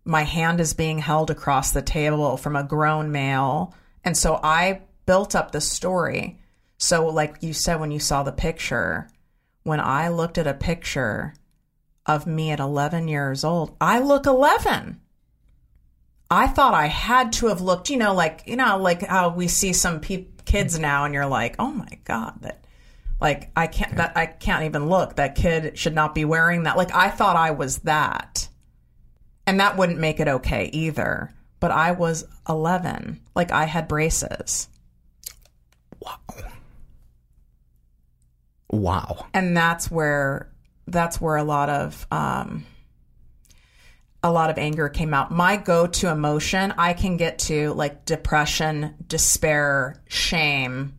My hand is being held across the table from a grown male. And so I built up the story. So, like you said, when you saw the picture, when I looked at a picture of me at 11 years old, I look 11. I thought I had to have looked, you know, like, you know, like how we see some pe- kids now and you're like, oh my God, that, like, I can't, that, I can't even look. That kid should not be wearing that. Like, I thought I was that. And that wouldn't make it okay either. But I was 11. Like, I had braces. Wow. Wow. And that's where that's where a lot of um, a lot of anger came out. My go-to emotion, I can get to like depression, despair, shame,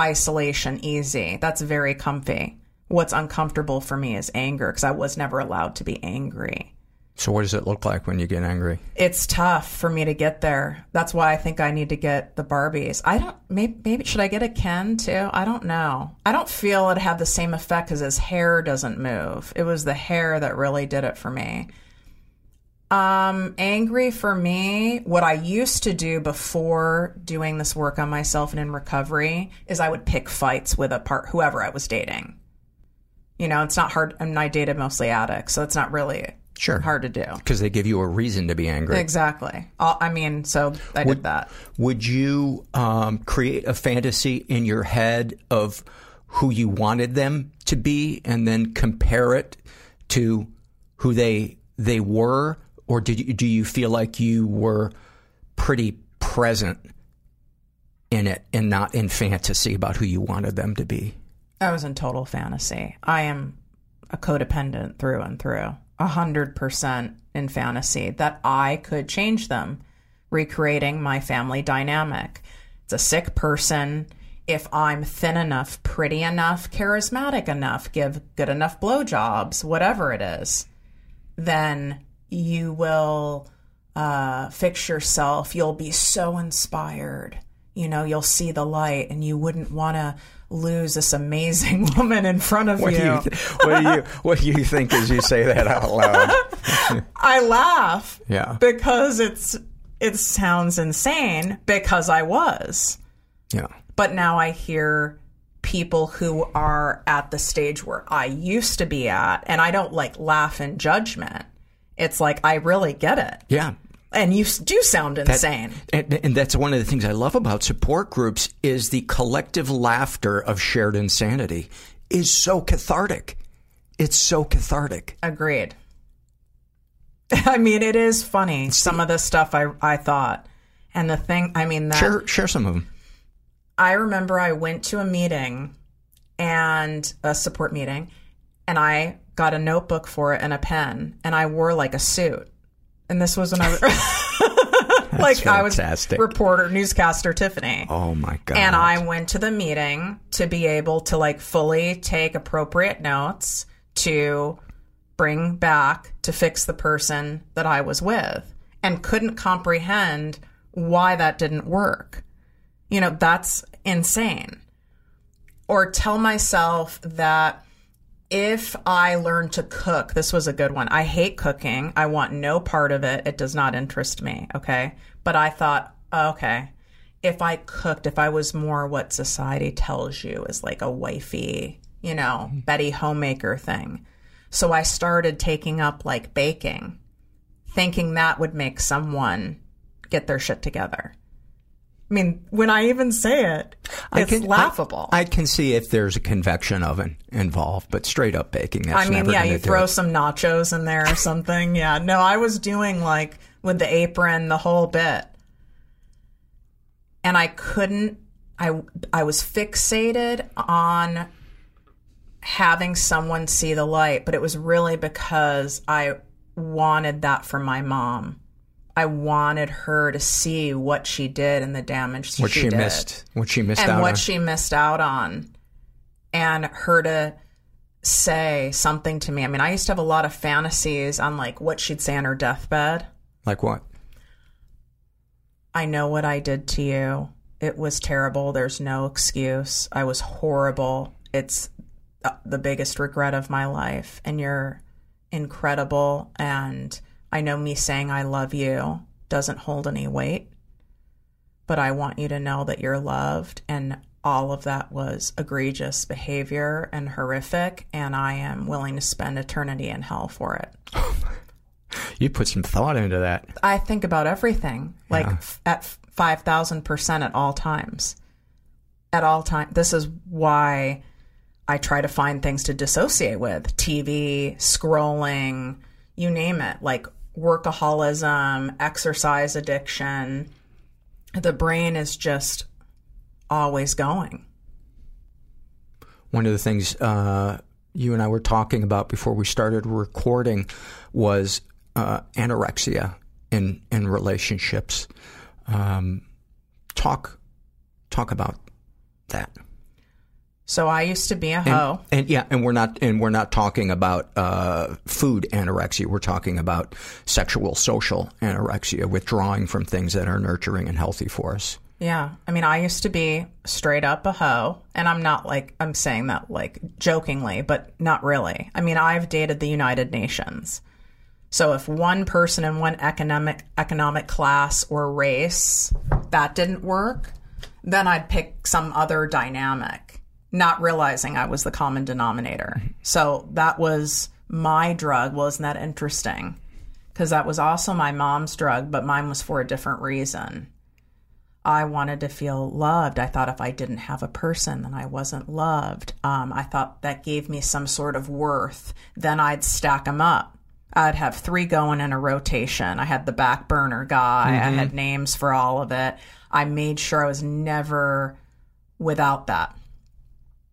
isolation easy. That's very comfy. What's uncomfortable for me is anger because I was never allowed to be angry. So, what does it look like when you get angry? It's tough for me to get there. That's why I think I need to get the Barbies. I don't. Maybe, maybe should I get a Ken too? I don't know. I don't feel it had the same effect because his hair doesn't move. It was the hair that really did it for me. Um, angry for me. What I used to do before doing this work on myself and in recovery is I would pick fights with a part whoever I was dating. You know, it's not hard. I mean, I dated mostly addicts, so it's not really Sure. hard to do. Because they give you a reason to be angry. Exactly. I mean, so I did that. Would you um, create a fantasy in your head of who you wanted them to be and then compare it to who they they were? Or did you, do you feel like you were pretty present in it and not in fantasy about who you wanted them to be? I was in total fantasy. I am a codependent through and through. A hundred percent in fantasy that I could change them, recreating my family dynamic. It's a sick person. If I'm thin enough, pretty enough, charismatic enough, give good enough blowjobs, whatever it is, then you will uh, fix yourself. You'll be so inspired. You know, you'll see the light, and you wouldn't want to lose this amazing *laughs* woman in front of What you. do you, th- what do you what do you think as you say that out loud? *laughs* I laugh Yeah. because it's it sounds insane because I was. Yeah. But now I hear people who are at the stage where I used to be at and I don't like laugh in judgment. It's like I really get it. Yeah. And you do sound insane. And, and that's one of the things I love about support groups is the collective laughter of shared insanity is so cathartic. It's so cathartic. Agreed. *laughs* I mean, it is funny some of the stuff I I thought. And the thing, I mean, that Share share some of them. I remember I went to a meeting and a support meeting, and I got a notebook for it and a pen, and I wore like a suit. And this was when I was *laughs* *laughs* like I was fantastic. reporter, newscaster Tiffany. Oh my god. And I went to the meeting to be able to like fully take appropriate notes to bring back to fix the person that I was with and couldn't comprehend why that didn't work. You know, that's insane. Or tell myself that if I learn to cook, this was a good one. I hate cooking. I want no part of it. It does not interest me. Okay. But I thought, okay, if I cooked, if I was more what society tells you is like a wifey, you know, mm-hmm. Betty homemaker thing. So I started taking up like baking, thinking that would make someone get their shit together. I mean, when I even say it, I it's can- laughable. I, I can see if there's a convection oven involved, but straight up baking, that's I mean, yeah, you throw it. some nachos in there or something. yeah, no, I was doing like with the apron the whole bit, and I couldn't. I I was fixated on having someone see the light, but it was really because I wanted that for my mom. I wanted her to see what she did and the damage what she, did missed, what she missed and what on. she missed out on and her to say something to me. I mean, I used to have a lot of fantasies on like what she'd say on her deathbed. like what? I know what I did to you. It was terrible. There's no excuse. I was horrible. It's the biggest regret of my life. And you're incredible. And I know me saying I love you doesn't hold any weight. But I want you to know that you're loved. And all of that was egregious behavior and horrific. And I am willing to spend eternity in hell for it. You put some thought into that. I think about everything like f- at five thousand percent at all times. At all time, this is why I try to find things to dissociate with: TV, scrolling, you name it, like workaholism, exercise addiction. The brain is just always going. One of the things uh, you and I were talking about before we started recording was uh, anorexia in in relationships. Um, talk talk about that. So I used to be a And, hoe. and yeah, and we're not and we're not talking about uh, food anorexia. We're talking about sexual social anorexia, withdrawing from things that are nurturing and healthy for us. Yeah. I mean, I used to be straight up a hoe, and I'm not like, I'm saying that like jokingly, but not really. I mean, I've dated the United Nations. So if one person in one economic economic class or race that didn't work, then I'd pick some other dynamic, not realizing I was the common denominator. So that was my drug. Well, isn't that interesting? Because that was also my mom's drug, but mine was for a different reason. I wanted to feel loved. I thought if I didn't have a person, then I wasn't loved. Um, I thought that gave me some sort of worth. Then I'd stack them up. I'd have three going in a rotation. I had the back burner guy. I had names for all of it. I made sure I was never without that.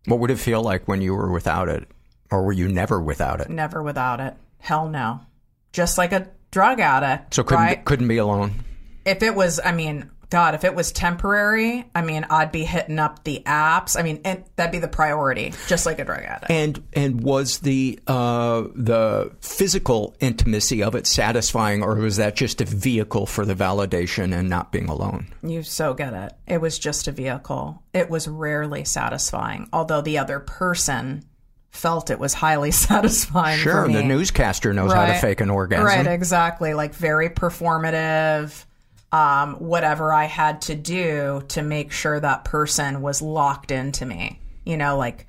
What would it feel like when you were without it, or were you never without it? Never without it. Hell no. Just like a drug addict. So couldn't right? couldn't be alone. if it was, I mean, God, if it was temporary, I mean, I'd be hitting up the apps. I mean, and that'd be the priority, just like a drug addict. And and was the uh, the physical intimacy of it satisfying, or was that just a vehicle for the validation and not being alone? You so get it. It was just a vehicle. It was rarely satisfying, although the other person felt it was highly *laughs* satisfying. Sure, for me. the newscaster knows how to fake an orgasm. Right, exactly. Like very performative. Um, whatever I had to do to make sure that person was locked into me. You know, like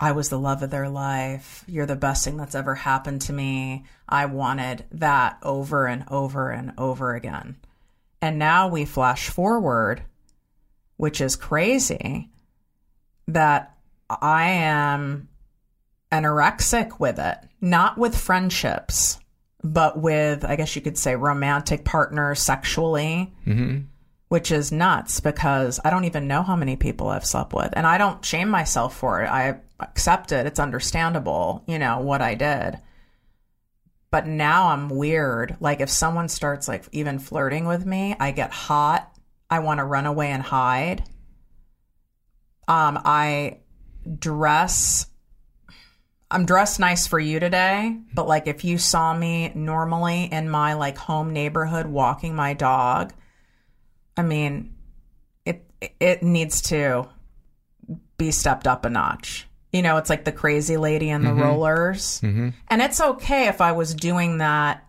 I was the love of their life. You're the best thing that's ever happened to me. I wanted that over and over and over again. And now we flash forward, which is crazy, that I am anorexic with it, not with friendships, but with, I guess you could say, romantic partners sexually, which is nuts because I don't even know how many people I've slept with. And I don't shame myself for it. I accept it. It's understandable, you know, what I did. But now I'm weird. Like if someone starts like even flirting with me, I get hot. I want to run away and hide. Um, I dress I'm dressed nice for you today, but like if you saw me normally in my like home neighborhood walking my dog, I mean, it it needs to be stepped up a notch. You know, it's like the crazy lady and the mm-hmm. rollers. Mm-hmm. And it's okay if I was doing that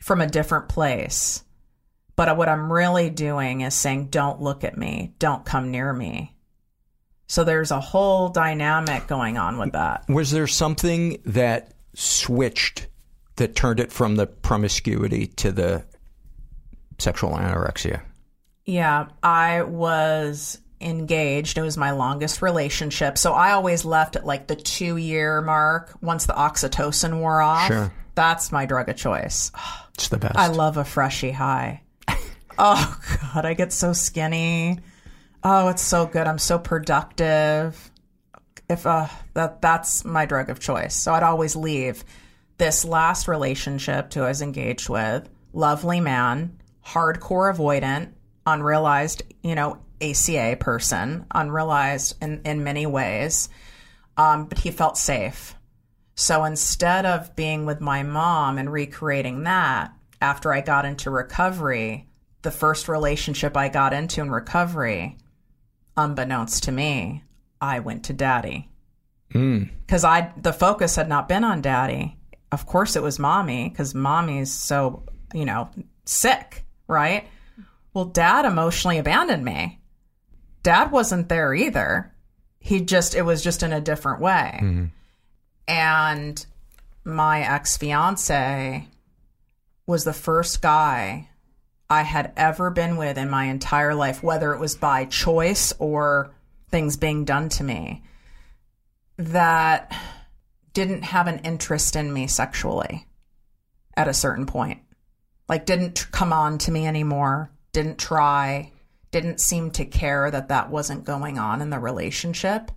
from a different place. But what I'm really doing is saying, don't look at me, don't come near me. So there's a whole dynamic going on with that. Was there something that switched that turned it from the promiscuity to the sexual anorexia? Yeah, I was engaged. It was my longest relationship. So I always left at like the two year mark once the oxytocin wore off. Sure. That's my drug of choice. It's the best. I love a freshie high. *laughs* oh, God, I get so skinny. Oh, it's so good. I'm so productive. If uh, that that's my drug of choice. So I'd always leave this last relationship to I was engaged with, lovely man, hardcore avoidant, unrealized, you know, ACA person, unrealized in, in many ways. Um, but he felt safe. So instead of being with my mom and recreating that, after I got into recovery, the first relationship I got into in recovery, unbeknownst to me, I went to daddy. Hmm. Because I the focus had not been on daddy. Of course it was mommy, because mommy's so, you know, sick, right? Well, dad emotionally abandoned me. Dad wasn't there either. He just it was just in a different way. Mm-hmm. And my ex fiance was the first guy I had ever been with in my entire life, whether it was by choice or things being done to me, that didn't have an interest in me sexually at a certain point. Like, didn't come on to me anymore, didn't try, didn't seem to care that that wasn't going on in the relationship.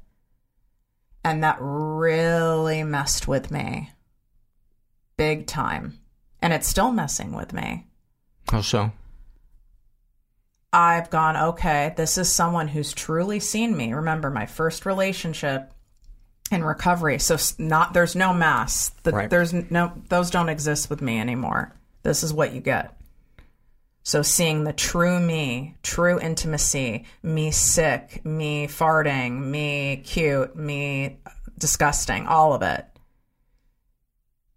And that really messed with me big time. And it's still messing with me. How so? I've gone, okay, this is someone who's truly seen me. Remember, my first relationship in recovery. So not there's no mass. The, Right. There's no those don't exist with me anymore. This is what you get. So seeing the true me, true intimacy, me sick, me farting, me cute, me disgusting, all of it.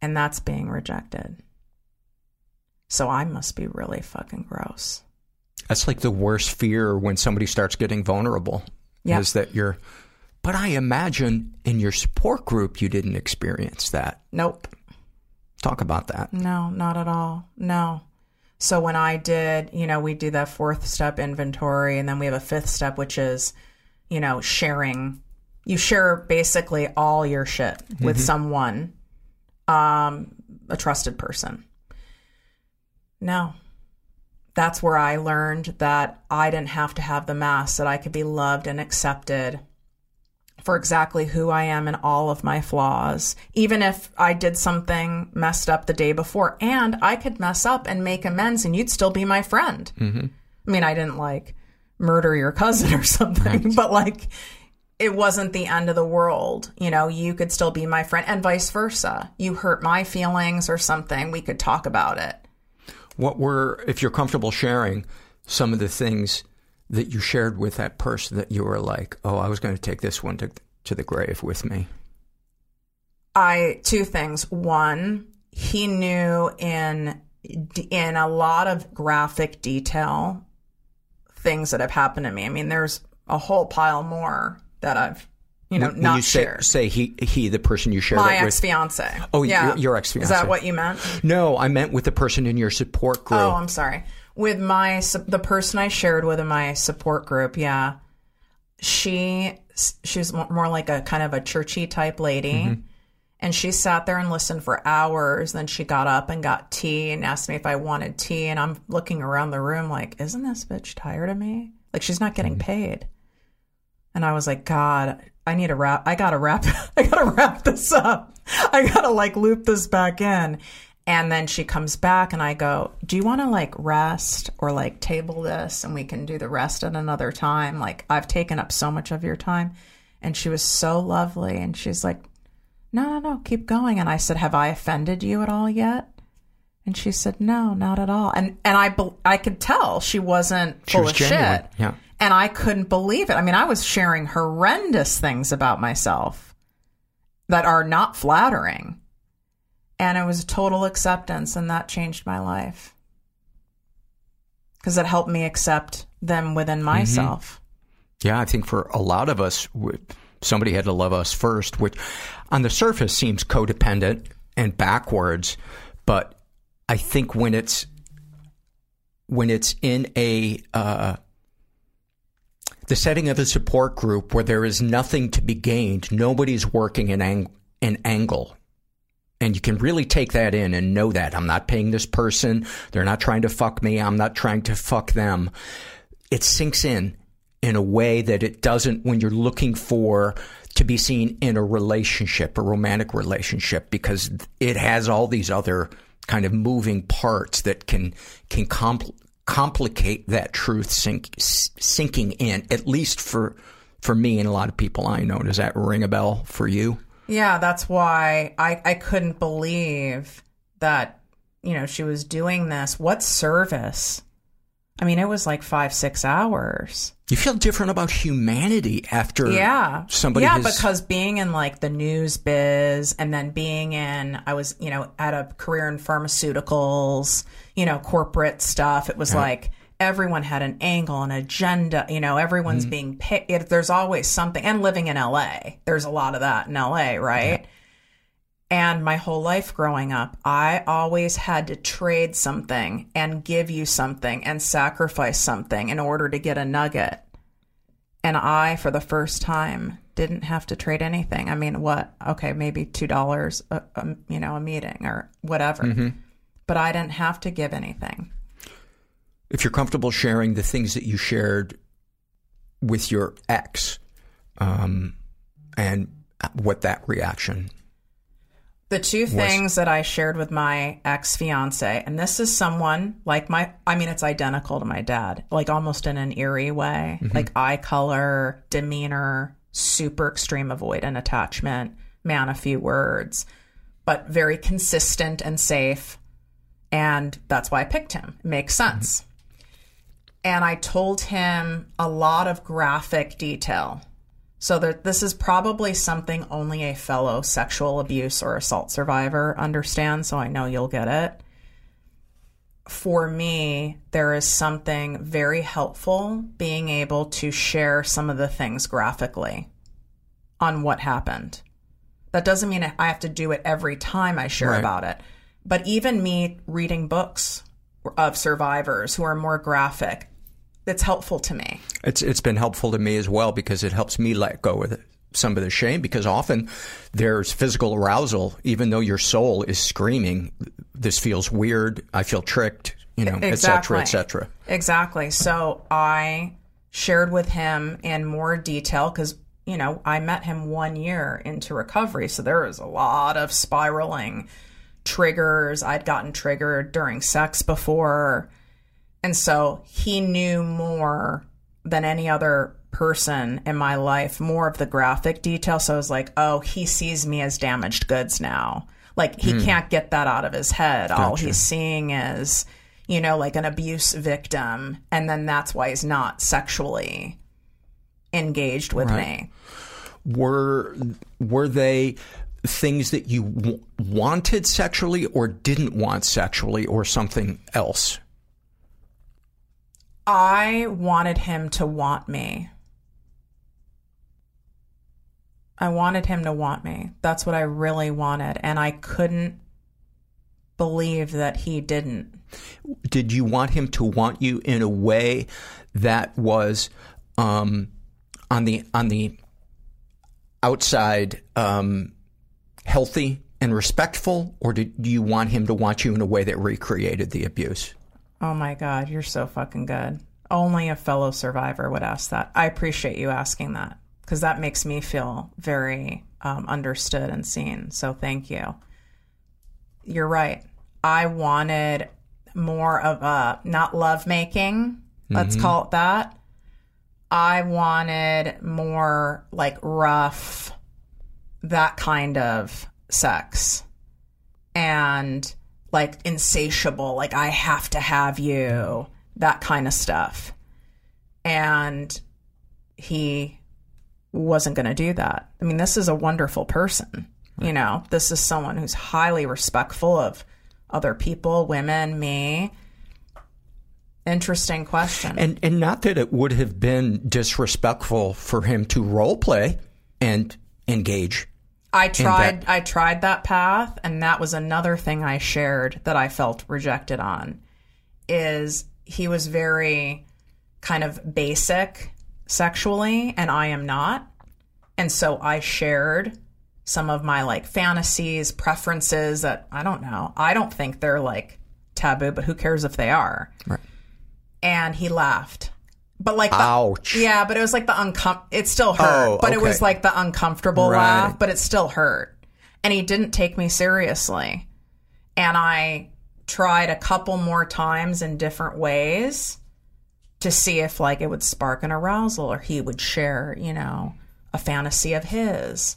And that's being rejected. So I must be really fucking gross. That's like the worst fear when somebody starts getting vulnerable. Yeah. Is that you're. But I imagine in your support group you didn't experience that. Nope. Talk about that. No, not at all. No. So when I did, you know, we do that fourth step inventory and then we have a fifth step which is, you know, sharing. You share basically all your shit with someone um a trusted person. No. That's where I learned that I didn't have to have the mask that I could be loved and accepted for exactly who I am and all of my flaws, even if I did something messed up the day before. And I could mess up and make amends, and you'd still be my friend. Mm-hmm. I mean, I didn't like murder your cousin or *laughs* something, but like it wasn't the end of the world. You know, you could still be my friend, and vice versa. You hurt my feelings or something, we could talk about it. What were, if you're comfortable sharing, some of the things that you shared with that person that you were like, oh, I was going to take this one to, to the grave with me? I two things. One, he knew in in a lot of graphic detail things that have happened to me. I mean, there's a whole pile more that I've you know When- when not you say, shared. say he, he, the person you shared My ex fiance. Oh, yeah. your- your Is ex-fiance. Is that what you meant? No, I meant with the person in your support oh, group. Oh, I'm sorry. With my the person I shared with in my support group, yeah, she she's mo- more like a kind of a churchy type lady, mm-hmm. and she sat there and listened for hours. Then she got up and got tea and asked me if I wanted tea, and I'm looking around the room like, isn't this bitch tired of me? Like she's not getting mm-hmm. paid. And I was like, God, I need to wrap. I gotta wrap. *laughs* I gotta wrap this up. I gotta like loop this back in. And then she comes back, and I go, Do you want to like rest or like table this, and we can do the rest at another time? Like I've taken up so much of your time. And she was so lovely, and she's like, No, no, no, keep going. And I said, Have I offended you at all yet? And she said, "No, not at all." And and I I could tell she wasn't She full was of genuine, shit. yeah. And I couldn't believe it. I mean, I was sharing horrendous things about myself that are not flattering. And it was total acceptance, and that changed my life. Because it helped me accept them within myself. Yeah, I think for a lot of us, somebody had to love us first, which on the surface seems codependent and backwards. but I think when it's when it's in a uh, the setting of a support group where there is nothing to be gained, nobody's working an, ang- an angle. And you can really take that in and know that I'm not paying this person. They're not trying to fuck me. I'm not trying to fuck them. It sinks in in a way that it doesn't when you're looking for to be seen in a relationship, a romantic relationship, because it has all these other kind of moving parts that can can compl- complicate that truth sink, sinking in. At least for for me and a lot of people I know. Does that ring a bell for you? Yeah, that's why I, I couldn't believe that, you know, she was doing this. What service? I mean, it was like five, six hours. You feel different about humanity after yeah. somebody Yeah, has- because being in like the news biz and then being in, I was, you know, at a career in pharmaceuticals, you know, corporate stuff. It was Yeah. like everyone had an angle, an agenda, you know, everyone's Mhm. being paid. It, there's always something. And living in LA, there's a lot of that in LA, right? And my whole life growing up, I always had to trade something and give you something and sacrifice something in order to get a nugget. And I, for the first time, didn't have to trade anything. I mean, what? Okay, maybe two dollars, a, a, you know, a meeting or whatever. Mhm. But I didn't have to give anything. if you're comfortable sharing the things that you shared with your ex, um, and what that reaction. The two things that I shared with my ex fiance, and this is someone like my, I mean, it's identical to my dad, like almost in an eerie way, Mhm. like eye color, demeanor, super extreme avoidant attachment, man, a few words, but very consistent and safe. And that's why I picked him. It makes sense. And I told him a lot of graphic detail. So that this is probably something only a fellow sexual abuse or assault survivor understands, so I know you'll get it. For me, there is something very helpful being able to share some of the things graphically on what happened. That doesn't mean I have to do it every time I share Right. about it. But even me reading books of survivors who are more graphic, it's helpful to me. It's it's been helpful to me as well because it helps me let go of some of the shame because often there's physical arousal even though your soul is screaming this feels weird I feel tricked you know et cetera et cetera Exactly. So I shared with him in more detail because, you know, I met him one year into recovery. So there was a lot of spiraling triggers. I'd gotten triggered during sex before. And so he knew more than any other person in my life, more of the graphic detail. So I was like, oh, he sees me as damaged goods now. Like he Hmm. can't get that out of his head. All he's seeing is, you know, like an abuse victim. And then that's why he's not sexually engaged with Right. me. were were they things that you w- wanted sexually or didn't want sexually or something else I wanted him to want me. I wanted him to want me. That's what I really wanted. And I couldn't believe that he didn't. did you want him to want you in a way that was um, on the on the outside um, healthy and respectful, or did you want him to want you in a way that recreated the abuse? Oh my God, you're so fucking good. Only a fellow survivor would ask that. I appreciate you asking that because that makes me feel very um, understood and seen. So thank you. You're right. I wanted more of a not love making, let's Mhm. call it that. I wanted more like rough, that kind of sex. And like insatiable, like I have to have you, that kind of stuff. And he wasn't going to do that. I mean, this is a wonderful person. You know, this is someone who's highly respectful of other people, women, me. Interesting question. And and not that it would have been disrespectful for him to role play and engage. I tried that- I tried that path and that was another thing I shared that I felt rejected on is he was very kind of basic sexually and I am not. And so I shared some of my like fantasies, preferences that I don't know. I don't think they're like taboo, but who cares if they are? Right. And he laughed. But like the, Ouch. Yeah, but it was like the uncom it still hurt. Oh, but it was like the uncomfortable Right. laugh, but it still hurt. And he didn't take me seriously. And I tried a couple more times in different ways to see if like it would spark an arousal or he would share, you know, a fantasy of his.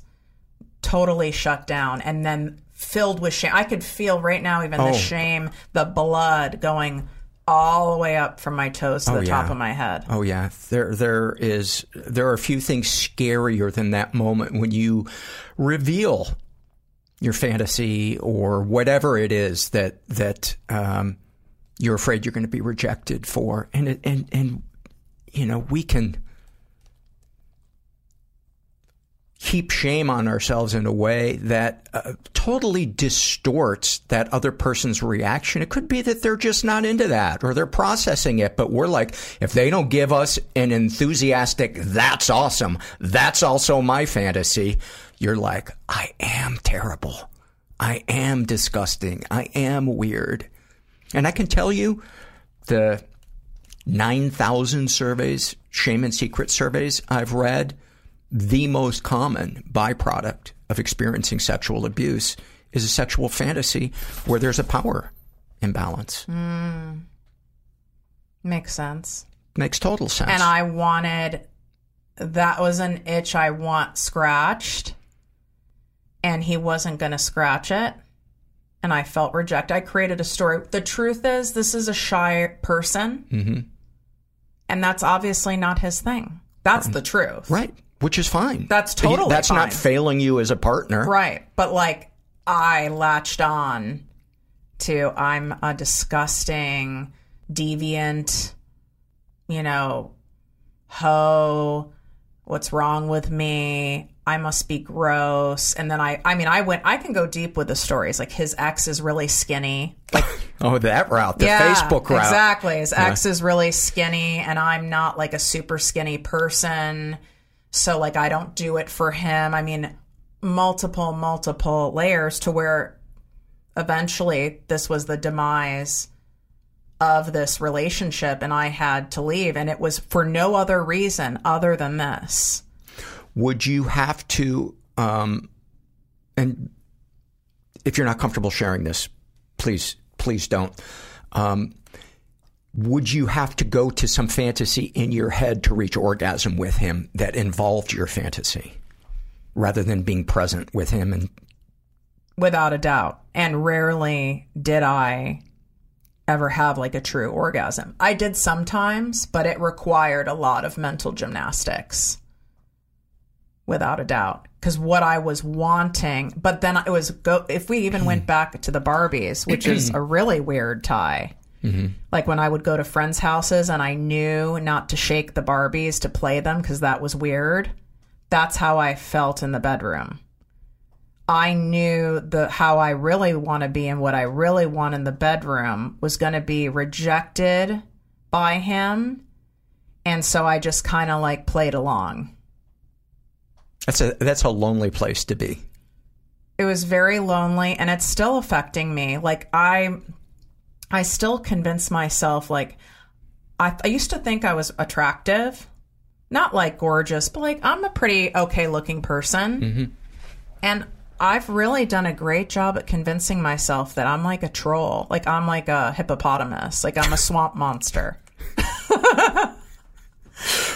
Totally shut down and then filled with shame. I could feel right now even Oh. the shame, the blood going all the way up from my toes to Oh, the top of my head. Oh yeah, there there is there are a few things scarier than that moment when you reveal your fantasy or whatever it is that that um, you're afraid you're going to be rejected for, and it, and and you know we can heap shame on ourselves in a way that uh, totally distorts that other person's reaction. It could be that they're just not into that or they're processing it, but we're like, if they don't give us an enthusiastic, that's awesome, that's also my fantasy, you're like, I am terrible. I am disgusting. I am weird. And I can tell you, the 9,000 surveys, shame and secret surveys I've read, the most common byproduct of experiencing sexual abuse is a sexual fantasy where there's a power imbalance. Makes sense. Makes total sense. And I wanted that was an itch I want scratched, and he wasn't going to scratch it. And I felt rejected. I created a story. The truth is, this is a shy person, hmm and that's obviously not his thing. That's the truth. Right. Which is fine. That's totally That's fine. not failing you as a partner. Right. But like I latched on to I'm a disgusting, deviant, you know, hoe. What's wrong with me? I must be gross. And then I I mean I went I can go deep with the stories. Like his ex is really skinny. Like *laughs* Oh, that route, the yeah, Facebook route. Exactly. His ex is really skinny, and I'm not like a super skinny person. So, like, I don't do it for him. I mean, multiple, multiple layers to where eventually this was the demise of this relationship, and I had to leave. And it was for no other reason other than this. Would you have to, um, and if you're not comfortable sharing this, please, please don't. Um, would you have to go to some fantasy in your head to reach orgasm with him that involved your fantasy rather than being present with him and Without a doubt. And rarely did I ever have like a true orgasm. I did sometimes, but it required a lot of mental gymnastics. Without a doubt. Because what I was wanting, but then it was go, if we even went hmm. back to the Barbies, which *clears throat* is a really weird tie. Mm-hmm. Like when I would go to friends' houses and I knew not to shake the Barbies to play them because that was weird. That's how I felt in the bedroom. I knew the how I really want to be and what I really want in the bedroom was going to be rejected by him, and so I just kind of like played along. that's a that's a lonely place to be. It was very lonely, and it's still affecting me. Like I, I still convince myself like I, I used to think I was attractive, not like gorgeous, but like I'm a pretty okay looking person, mm-hmm. and I've really done a great job at convincing myself that I'm like a troll, like I'm like a hippopotamus, like I'm a swamp monster. *laughs*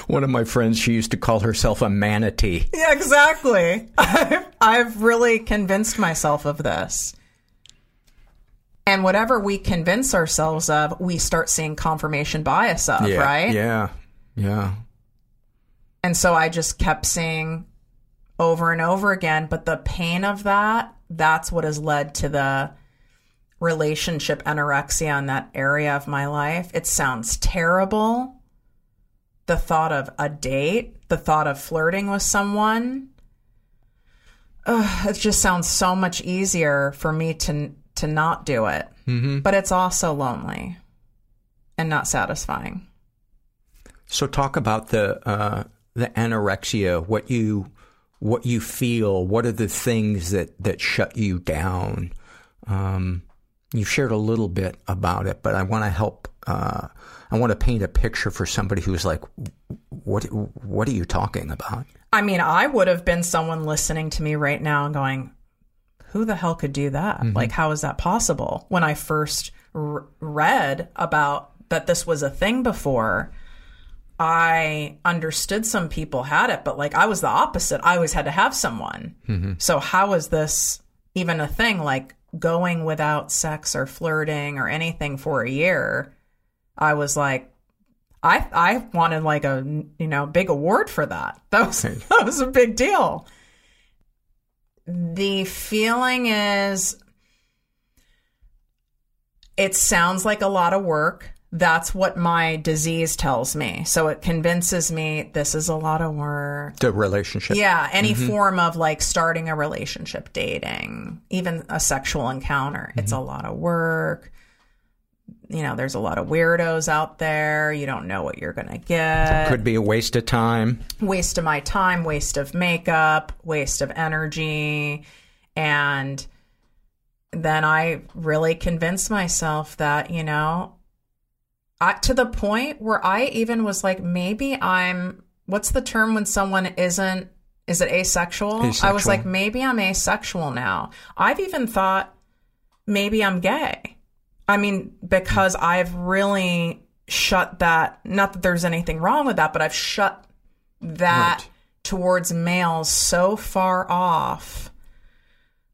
One of my friends, she used to call herself a manatee. Yeah, exactly. *laughs* I've, I've really convinced myself of this. And whatever we convince ourselves of, we start seeing confirmation bias of, yeah, right? Yeah, yeah. And so I just kept seeing over and over again. But the pain of that, that's what has led to the relationship anorexia in that area of my life. It sounds terrible. The thought of a date, the thought of flirting with someone. ugh, it just sounds so much easier for me to to not do it. Mm-hmm. But it's also lonely and not satisfying. So talk about the uh, the anorexia. What you what you feel. What are the things that that shut you down? Um, you've shared a little bit about it, but I want to help. Uh, I want to paint a picture for somebody who's like, "What? What are you talking about?" I mean, I would have been someone listening to me right now and going, who the hell could do that? Mm-hmm. Like, how is that possible? When I first r- read about that this was a thing before, I understood some people had it, but like I was the opposite. I always had to have someone. Mm-hmm. So, how is this even a thing? Like going without sex or flirting or anything for a year, I was like, I I wanted like a you know big award for that. *laughs* That was that was a big deal. The feeling is it sounds like a lot of work. That's what my disease tells me. So it convinces me this is a lot of work. The relationship. Yeah, any mm-hmm. form of like starting a relationship, dating, even a sexual encounter. It's mm-hmm. a lot of work. You know, there's a lot of weirdos out there. You don't know what you're going to get. It could be a waste of time. waste of my time, waste of makeup, waste of energy. And then I really convinced myself that, you know, I, to the point where I even was like, maybe I'm, what's the term when someone isn't, is it asexual? I was like, maybe I'm asexual now. I've even thought maybe I'm gay. I mean, because I've really shut that, not that there's anything wrong with that, but I've shut that Right. towards males so far off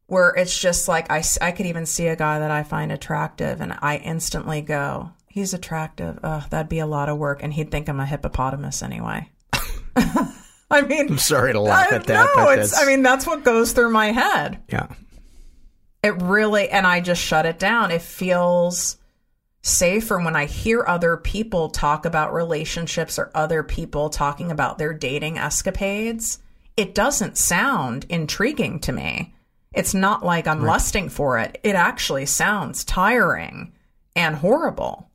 where it's just like I, I could even see a guy that I find attractive and I instantly go, he's attractive. Ugh, that'd be a lot of work. And he'd think I'm a hippopotamus anyway. *laughs* I mean, I'm sorry to laugh I, at that. no, it's, I mean, that's what goes through my head. yeah. It really, and I just shut it down. It feels safer when I hear other people talk about relationships or other people talking about their dating escapades. It doesn't sound intriguing to me. It's not like I'm lusting for it. It actually sounds tiring and horrible.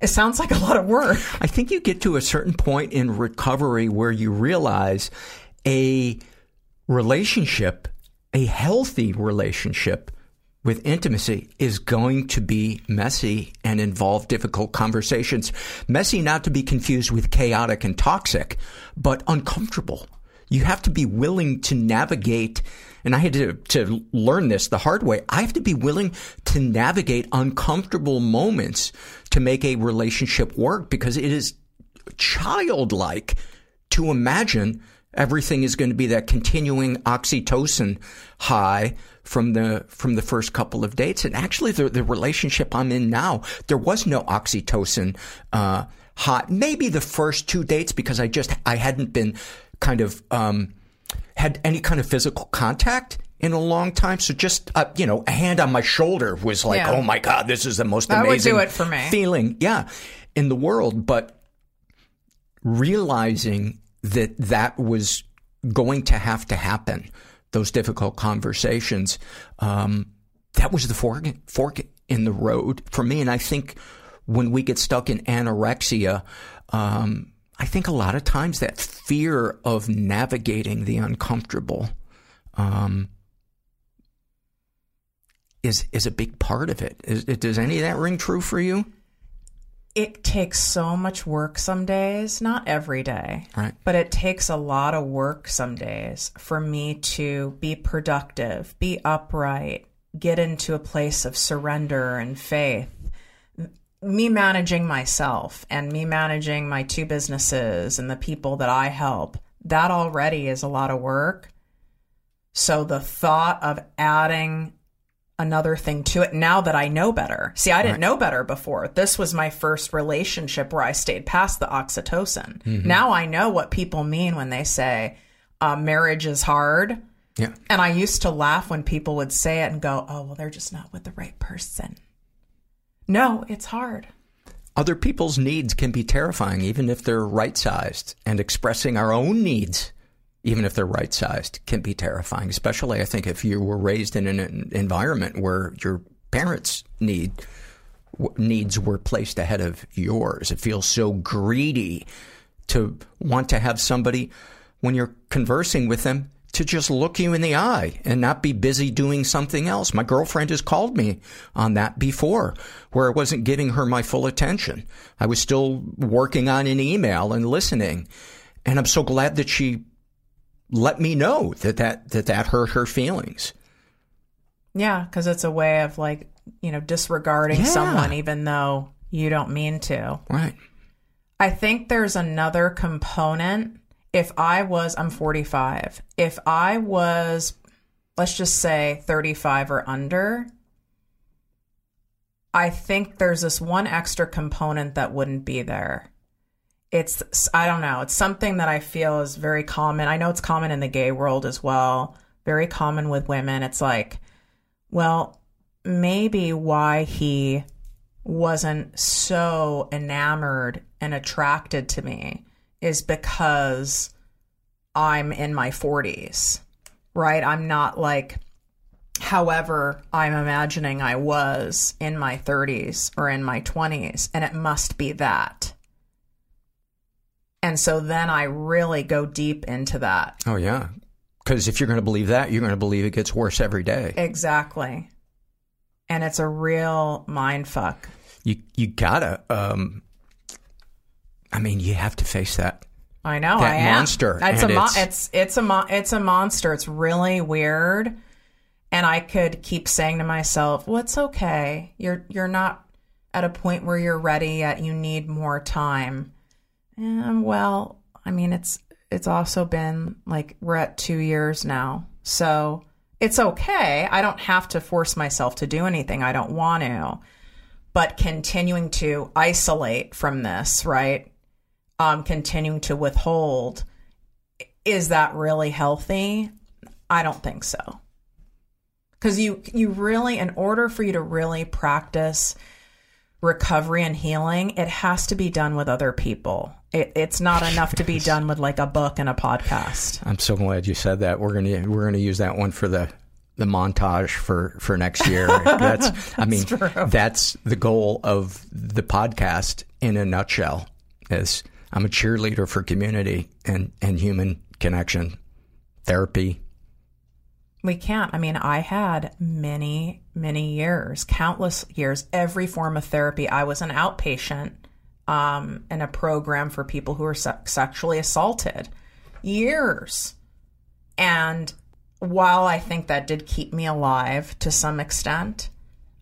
It sounds like a lot of work. I think you get to a certain point in recovery where you realize a relationship, a healthy relationship with intimacy is going to be messy and involve difficult conversations. Messy not to be confused with chaotic and toxic, but uncomfortable. You have to be willing to navigate, and I had to, to learn this the hard way. I have to be willing to navigate uncomfortable moments to make a relationship work because it is childlike to imagine everything is going to be that continuing oxytocin high from the from the first couple of dates and actually the the relationship I'm in now there was no oxytocin uh hot maybe the first two dates because I just I hadn't been kind of um had any kind of physical contact in a long time so just uh, you know a hand on my shoulder was like Yeah. oh my god this is the most That would amazing do it for me. feeling yeah in the world but realizing that that was going to have to happen, those difficult conversations, um, that was the fork, fork in the road for me. And I think when we get stuck in anorexia, um, I think a lot of times that fear of navigating the uncomfortable um, is is a big part of it. Is, it does any of that ring true for you? It takes so much work some days, not every day, Right. but it takes a lot of work some days for me to be productive, be upright, get into a place of surrender and faith. Me managing myself and me managing my two businesses and the people that I help, that already is a lot of work. So the thought of adding another thing to it now that I know better. See, I didn't know better before. This was my first relationship where I stayed past the oxytocin. Now I know what people mean when they say uh, marriage is hard. Yeah. And I used to laugh when people would say it and go, oh, well, they're just not with the right person. No, it's hard. Other people's needs can be terrifying, even if they're right sized. And expressing our own needs even if they're right sized, can be terrifying. Especially, I think, if you were raised in an environment where your parents' need needs were placed ahead of yours. It feels so greedy to want to have somebody when you're conversing with them to just look you in the eye and not be busy doing something else. My girlfriend has called me on that before, where I wasn't giving her my full attention. I was still working on an email and listening. And I'm so glad that she let me know that that, that, that hurt her feelings. Yeah, because it's a way of like, you know, disregarding Yeah. someone even though you don't mean to. Right. I think there's another component. If I was, I'm 45. If I was, let's just say 35 or under, I think there's this one extra component that wouldn't be there. It's, I don't know, it's something that I feel is very common. I know it's common in the gay world as well, very common with women. It's like, well, maybe why he wasn't so enamored and attracted to me is because I'm in my 40s, right? I'm not like, however, I'm imagining I was in my 30s or in my 20s, and it must be that. And so then I really go deep into that. Oh, yeah. Because if you're going to believe that, you're going to believe it gets worse every day. Exactly. And it's a real mind fuck. You, you gotta, um, I mean, you have to face that. I know That I am. monster, It's and a mo- it's- it's it's a mo- it's a monster. It's really weird, and I could keep saying to myself, "Well, it's okay. You're you're not at a point where you're ready yet. You need more time." And well, I mean, it's it's also been like we're at two years now, so it's okay. I don't have to force myself to do anything. I don't want to, but continuing to isolate from this, right? um, continuing to withhold, is that really healthy? I don't think so. Because you you really, in order for you to really practice recovery and healing, it has to be done with other people. It, it's not enough to be done with like a book and a podcast. I'm so glad you said that. We're gonna we're gonna use that one for the the montage for for next year. *laughs* That's I mean that's the goal of the podcast in a nutshell. Is I'm a cheerleader for community and and human connection, therapy. We can't. I mean, I had many, many years, countless years, every form of therapy. I was an outpatient um, in a program for people who are se- sexually assaulted. Years. And while I think that did keep me alive to some extent,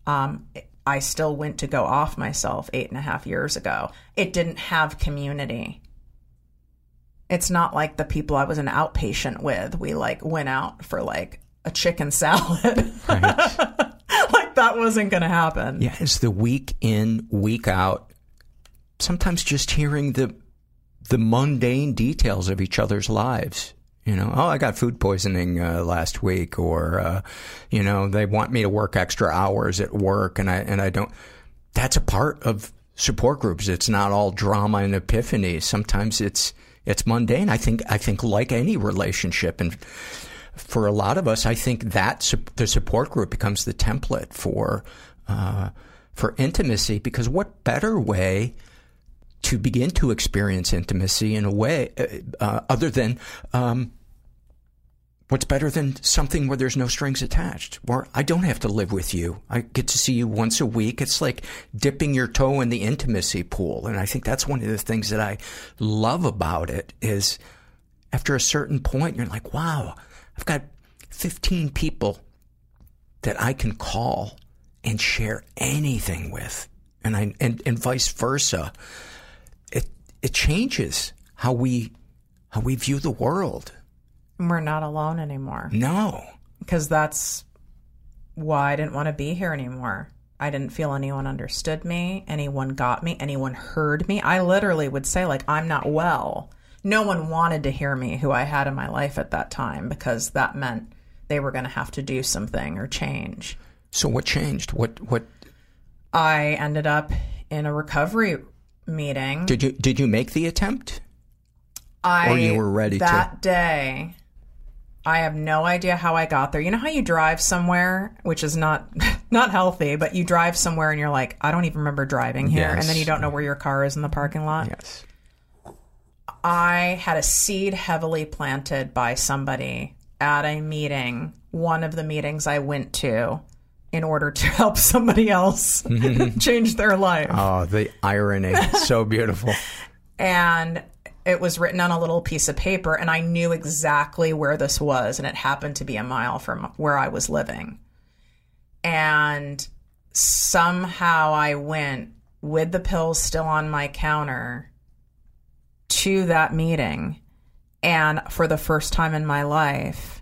um, I still went to go off myself eight and a half years ago. It didn't have community. It's not like the people I was an outpatient with. We like went out for like a chicken salad. *laughs* like that wasn't going to happen. Yeah, it's the week in, week out. Sometimes just hearing the the mundane details of each other's lives. You know, oh, I got food poisoning uh, last week, or uh, you know, they want me to work extra hours at work, and I and I don't. That's a part of support groups. It's not all drama and epiphanies. Sometimes it's it's mundane. I think I think like any relationship, and for a lot of us, I think that the support group becomes the template for uh, for intimacy. Because what better way to begin to experience intimacy in a way uh, uh, other than um, what's better than something where there's no strings attached where i don't have to live with you. I get to see you once a week. It's like dipping your toe in the intimacy pool. And i think that's one of the things that i love about it is after a certain point you're like wow i've got 15 people that i can call and share anything with. And i and, and vice versa it changes how we how we view the world. We're not alone anymore. No. Because that's why I didn't want to be here anymore. I didn't feel anyone understood me, anyone got me, anyone heard me. I literally would say like I'm not well. No one wanted to hear me who I had in my life at that time because that meant they were going to have to do something or change. So what changed? What what I ended up in a recovery meeting. did you did you make the attempt? I Or you were ready to. that day. I have no idea how I got there. You know how you drive somewhere, which is not *laughs* not healthy, but you drive somewhere and you're like, I don't even remember driving here, and then you don't know where your car is in the parking lot. Yes. I had a seed heavily planted by somebody at a meeting, one of the meetings I went to, in order to *laughs* help somebody else *laughs* change their life. Oh, the irony. so *laughs* beautiful. and it was written on a little piece of paper and i knew exactly where this was and it happened to be a mile from where i was living and somehow i went with the pills still on my counter to that meeting and for the first time in my life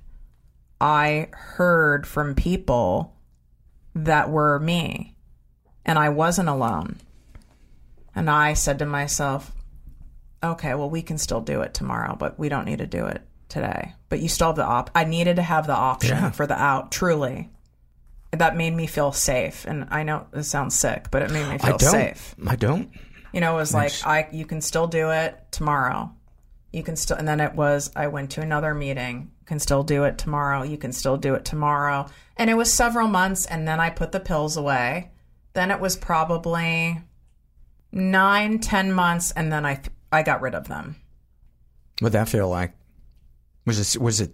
i heard from people that were me and i wasn't alone and i said to myself okay, well, we can still do it tomorrow, but we don't need to do it today. But you still have the op. I needed to have the option Yeah. for the out. Truly, that made me feel safe. And I know it sounds sick, but it made me I feel don't. safe. I don't. You know, it was like I you can still do it tomorrow. You can still, and then it was I went to another meeting. Can still do it tomorrow. You can still do it tomorrow. And it was several months, and then I put the pills away. Then it was probably nine, ten months, and then I I got rid of them. What'd that feel like? Was it? Was it?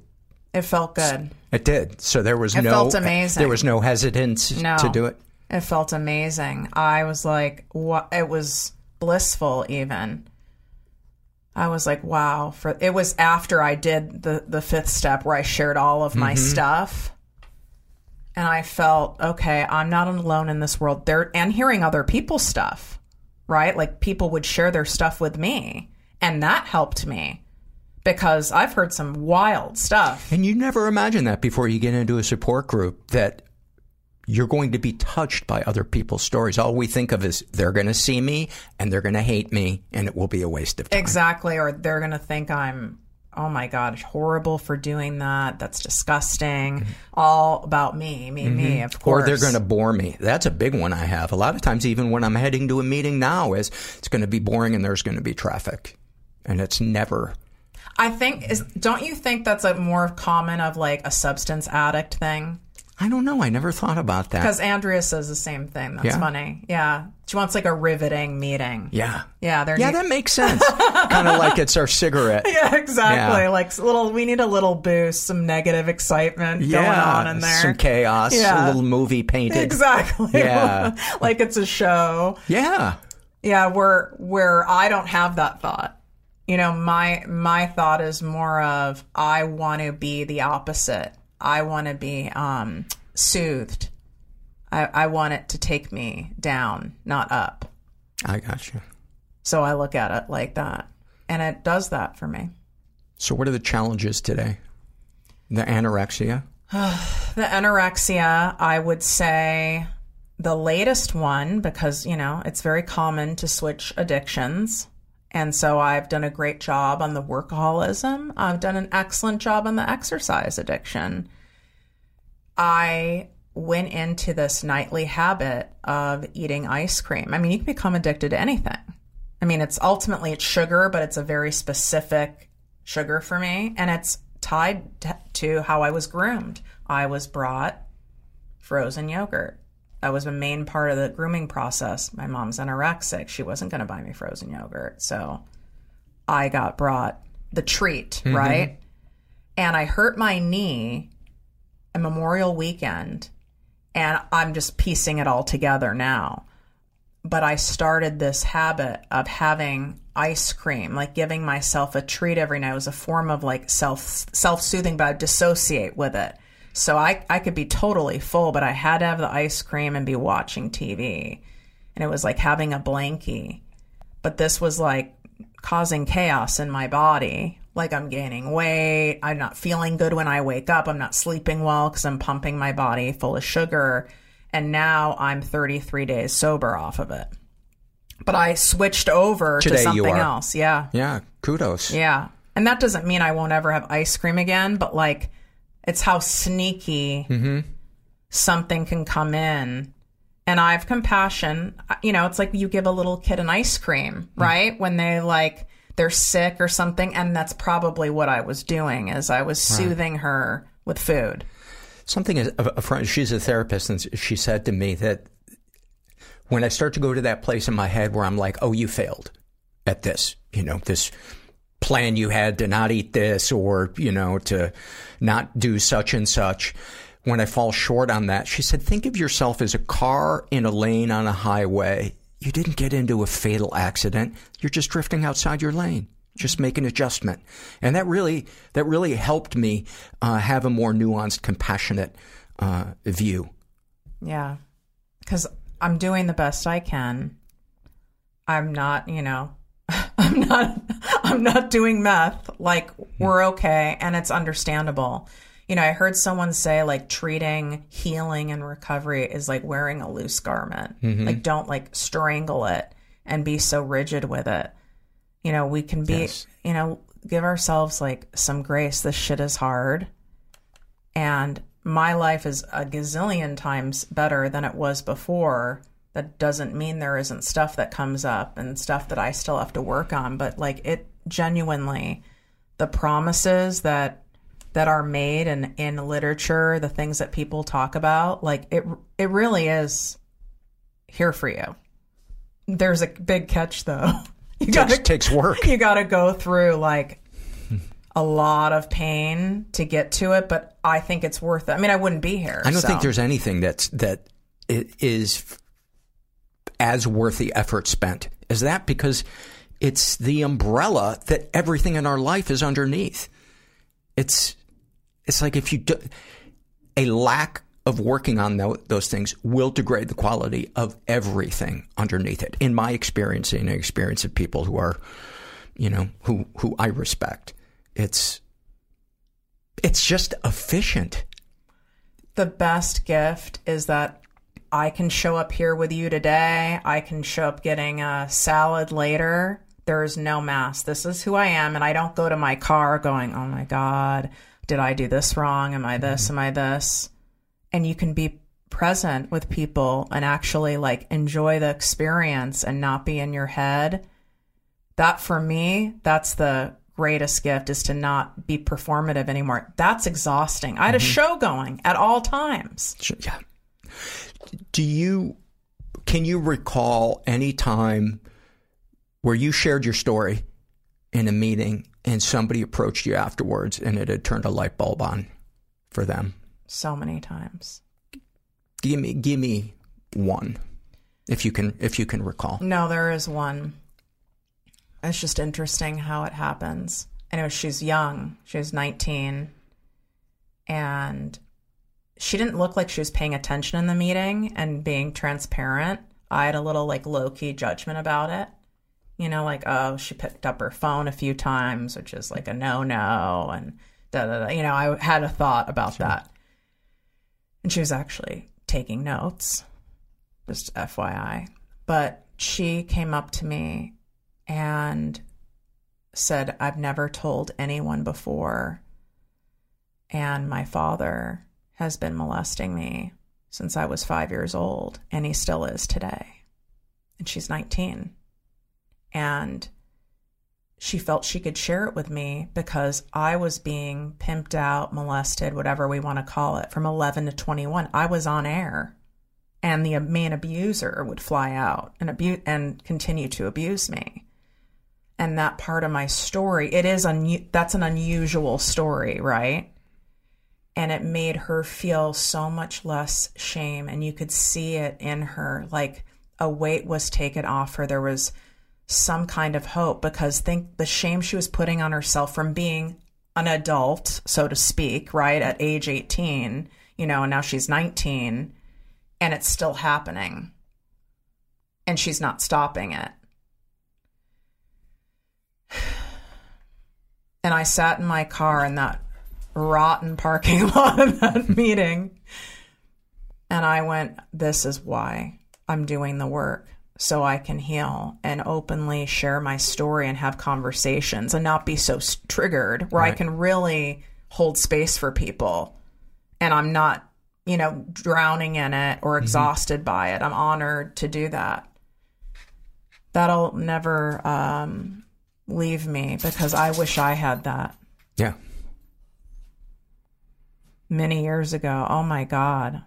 It felt good. It did. So there was It no. felt amazing. There was no hesitance No. to do it. It felt amazing. I was like, what? It was blissful, even. I was like, wow. For it was after I did the the fifth step where I shared all of my mm-hmm. stuff, and I felt okay. I'm not alone in this world. There and hearing other people's stuff, right? Like people would share their stuff with me, and that helped me because I've heard some wild stuff. And you never imagine that before you get into a support group that you're going to be touched by other people's stories. All we think of is they're going to see me and they're going to hate me and it will be a waste of time. Exactly, or they're going to think I'm, oh my God, horrible for doing that. That's disgusting. All about me, me, me, of Mm-hmm. Or they're going to bore me. That's a big one I have. A lot of times, even when I'm heading to a meeting now, is it's going to be boring and there's going to be traffic, and it's never. I think, is don't you think that's a more common of like a substance addict thing? I don't know. I never thought about that. Because Andrea says the same thing. That's Yeah? funny. Yeah. She wants like a riveting meeting. yeah, Yeah. They're yeah, that makes sense. *laughs* kind of like it's our cigarette. Yeah, exactly. Yeah. Like little, we need a little boost, some negative excitement going on in there. some chaos, Yeah. a little movie painted. Exactly. Yeah. *laughs* like it's a show. Yeah, Yeah, where where I don't have that thought. You know, my my thought is more of I want to be the opposite. I want to be um, soothed. I, I want it to take me down, not up. I got you. So I look at it like that, and it does that for me. So, what are the challenges today? The anorexia. *sighs* The anorexia, I would say the latest one, because, you know, it's very common to switch addictions. And so I've done a great job on the workaholism. I've done an excellent job on the exercise addiction. I went into this nightly habit of eating ice cream. I mean, you can become addicted to anything. I mean, it's ultimately it's sugar, but it's a very specific sugar for me, and it's tied to how I was groomed. I was brought frozen yogurt. That was a main part of the grooming process. My mom's anorexic; she wasn't going to buy me frozen yogurt, so I got brought the treat, mm-hmm. right? And I hurt my knee a Memorial weekend, and I'm just piecing it all together now but I started this habit of having ice cream, like giving myself a treat every night. It was a form of like self self soothing, but I dissociate with it. So I I could be totally full, but I had to have the ice cream and be watching TV, and it was like having a blankie. But this was like causing chaos in my body. Like I'm gaining weight. I'm not feeling good when I wake up. I'm not sleeping well because I'm pumping my body full of sugar. And now I'm 33 days sober off of it. But I switched over Today to something else. Yeah. Yeah, kudos. Yeah. And that doesn't mean I won't ever have ice cream again, but like it's how sneaky mm-hmm. something can come in. And I have compassion. You know, it's like you give a little kid an ice cream, mm. right? When they like, they're sick or something and that's probably what I was doing is I was soothing her with food. Something is a a friend. She's a therapist, and she said to me that when I start to go to that place in my head where I'm like, "Oh, you failed at this," you know, this plan you had to not eat this or you know to not do such and such. When I fall short on that, she said, "Think of yourself as a car in a lane on a highway. You didn't get into a fatal accident. You're just drifting outside your lane." Just make an adjustment, and that really that really helped me uh, have a more nuanced, compassionate uh, view. Yeah. Cuz I'm doing the best I can. I'm not, you know, *laughs* I'm not I'm not doing meth. Like hmm. we're okay and it's understandable. You know, I heard someone say like treating healing and recovery is like wearing a loose garment. Mm-hmm. Like don't like strangle it and be so rigid with it. You know, we can be, Yes. you know, give ourselves like some grace. This shit is hard. And my life is a gazillion times better than it was before. That doesn't mean there isn't stuff that comes up and stuff that I still have to work on, but like it genuinely the promises that that are made in in literature, the things that people talk about, like it it really is here for you. There's a big catch though. *laughs* You Takes, gotta takes work. you got to go through like a lot of pain to get to it, but I think it's worth it. I mean, I wouldn't be here. I don't so. think there's anything that's that is as worth the effort spent as that because it's the umbrella that everything in our life is underneath. It's it's like if you do, a lack of working on tho- those things will degrade the quality of everything underneath it. In my experience, in the experience of people who are, you know, who who I respect, it's it's just efficient. the best gift is that I can show up here with you today. I can show up getting a salad later. There is no mask. This is who I am. And I don't go to my car going, oh my God, did I do this wrong? Am I this? Mm-hmm. Am I this? And you can be present with people and actually like enjoy the experience and not be in your head. That for me, that's the greatest gift is to not be performative anymore. That's exhausting. I had a mm-hmm. show going at all times. Sure, Yeah. Do you can you recall any time where you shared your story in a meeting and somebody approached you afterwards and it had turned a light bulb on for them? So many times. Give me give me one if you can if you can recall. No, there is one. It's just interesting how it happens. Anyway, she's young. She was 19. And she didn't look like she was paying attention in the meeting and being transparent. I had a little like low key judgment about it. You know, like, oh, she picked up her phone a few times, which is like a no no. And da da da. You know, I had a thought about that. And she was actually taking notes, just FYI. But she came up to me and said, I've never told anyone before. And my father has been molesting me since I was five years old, and he still is today. And she's 19. And she felt she could share it with me because I was being pimped out, molested, whatever we want to call it, from 11 to 21. I was on air, and the main abuser would fly out and abuse and continue to abuse me. And that part of my story, it is un- that's an unusual story, right? And it made her feel so much less shame, and you could see it in her, like a weight was taken off her. There was some kind of hope because think the shame she was putting on herself from being an adult, so to speak, right, at age 18, you know, and now she's 19 and it's still happening. And she's not stopping it. *sighs* And I sat in my car and that rotten parking *laughs* lot of that meeting. And I went, This is why I'm doing the work so I can heal and openly share my story and have conversations and not be so triggered where I can really hold space for people and I'm not, you know, drowning in it or exhausted by it. I'm honored to do that. That'll never um, leave me because I wish I had that Yeah. Many years ago. Oh my God.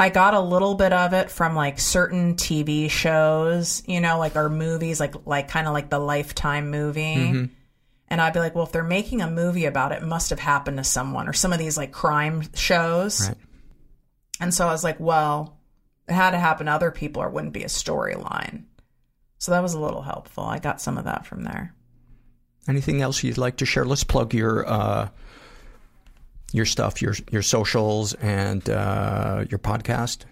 I got a little bit of it from like certain TV shows, you know, like our movies, like like kind of like the Lifetime movie. Mm-hmm. And I'd be like, well, if they're making a movie about it, it must have happened to someone or some of these like crime shows. Right. And so I was like, well, it had to happen to other people or it wouldn't be a storyline. So that was a little helpful. I got some of that from there. Anything else you'd like to share? Let's plug your uh, your stuff, your your socials, and uh, your podcast.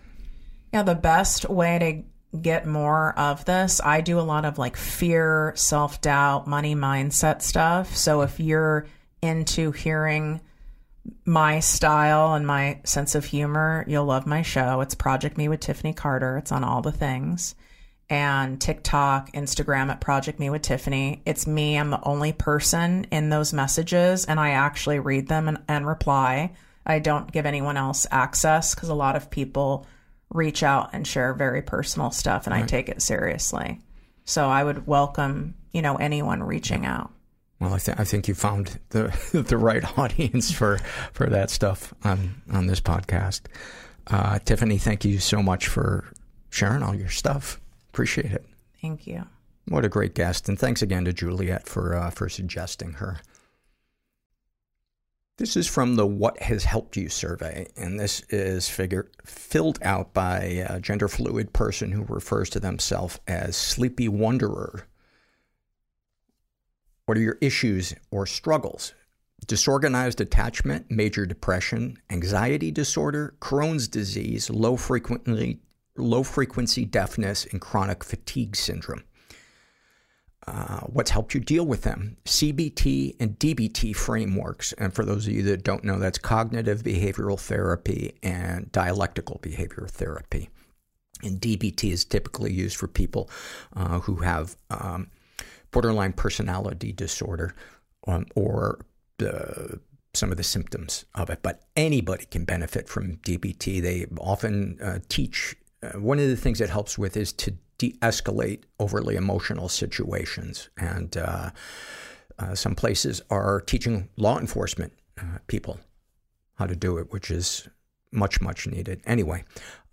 Yeah, the best way to get more of this, I do a lot of like fear, self doubt, money mindset stuff. So if you're into hearing my style and my sense of humor, you'll love my show. It's Project Me with Tiffany Carter. It's on all the things. And TikTok, Instagram at Project Me with Tiffany. It's me. I'm the only person in those messages, and I actually read them and, and reply. I don't give anyone else access because a lot of people reach out and share very personal stuff, and I take it seriously. So I would welcome, you know, anyone reaching out. Well, I, th- I think you found the *laughs* the right audience for for that stuff on on this podcast. Uh, Tiffany, thank you so much for sharing all your stuff. Appreciate it. Thank you. What a great guest, and thanks again to Juliet for uh, for suggesting her. This is from the What Has Helped You survey, and this is figure, filled out by a gender fluid person who refers to themselves as Sleepy Wanderer. What are your issues or struggles? Disorganized attachment, major depression, anxiety disorder, Crohn's disease, low frequency, low frequency deafness, and chronic fatigue syndrome. Uh, what's helped you deal with them? CBT and DBT frameworks. And for those of you that don't know, that's cognitive behavioral therapy and dialectical behavioral therapy. And DBT is typically used for people uh, who have um, borderline personality disorder um, or uh, some of the symptoms of it. But anybody can benefit from DBT. They often uh, teach. Uh, one of the things it helps with is to de-escalate overly emotional situations, and uh, uh, some places are teaching law enforcement uh, people how to do it, which is much, much needed. Anyway,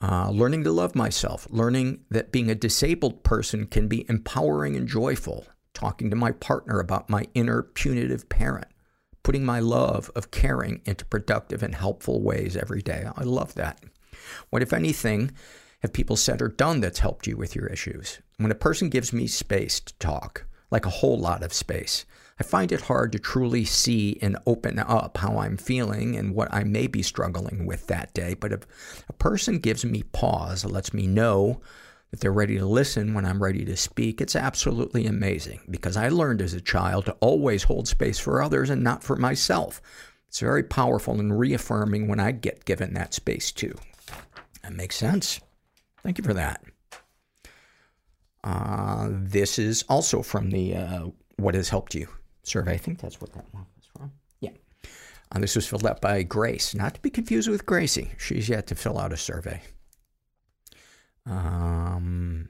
uh, learning to love myself, learning that being a disabled person can be empowering and joyful, talking to my partner about my inner punitive parent, putting my love of caring into productive and helpful ways every day. I love that. What, if anything, have people said or done that's helped you with your issues? When a person gives me space to talk, like a whole lot of space, I find it hard to truly see and open up how I'm feeling and what I may be struggling with that day. But if a person gives me pause, lets me know that they're ready to listen when I'm ready to speak, it's absolutely amazing because I learned as a child to always hold space for others and not for myself. It's very powerful and reaffirming when I get given that space too. That makes sense. Thank you for that. Uh, this is also from the uh, What Has Helped You survey. I think that's what that one was from. Yeah. Uh, this was filled out by Grace, not to be confused with Gracie. She's yet to fill out a survey. Um,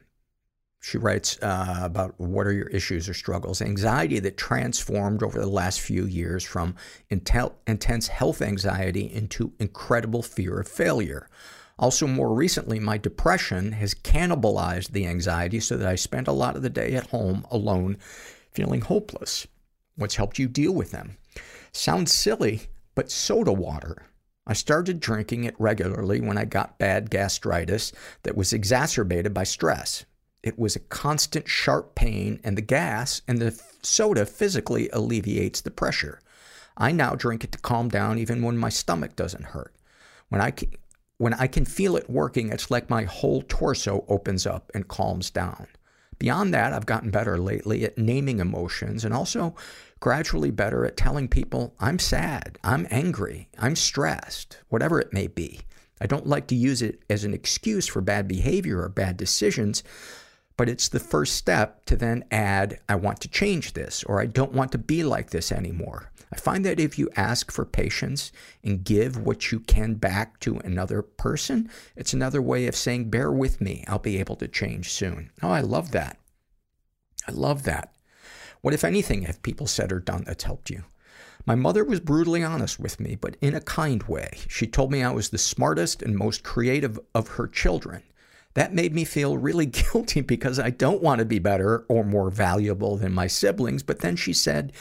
she writes uh, about what are your issues or struggles. Anxiety that transformed over the last few years from intel- intense health anxiety into incredible fear of failure. Also, more recently, my depression has cannibalized the anxiety so that I spend a lot of the day at home alone, feeling hopeless. What's helped you deal with them? Sounds silly, but soda water. I started drinking it regularly when I got bad gastritis that was exacerbated by stress. It was a constant sharp pain, and the gas and the soda physically alleviates the pressure. I now drink it to calm down even when my stomach doesn't hurt. When I when I can feel it working, it's like my whole torso opens up and calms down. Beyond that, I've gotten better lately at naming emotions and also gradually better at telling people I'm sad, I'm angry, I'm stressed, whatever it may be. I don't like to use it as an excuse for bad behavior or bad decisions, but it's the first step to then add, I want to change this or I don't want to be like this anymore. I find that if you ask for patience and give what you can back to another person, it's another way of saying, bear with me. I'll be able to change soon. Oh, I love that. I love that. What, if anything, have people said or done that's helped you? My mother was brutally honest with me, but in a kind way. She told me I was the smartest and most creative of her children. That made me feel really *laughs* guilty because I don't want to be better or more valuable than my siblings. But then she said,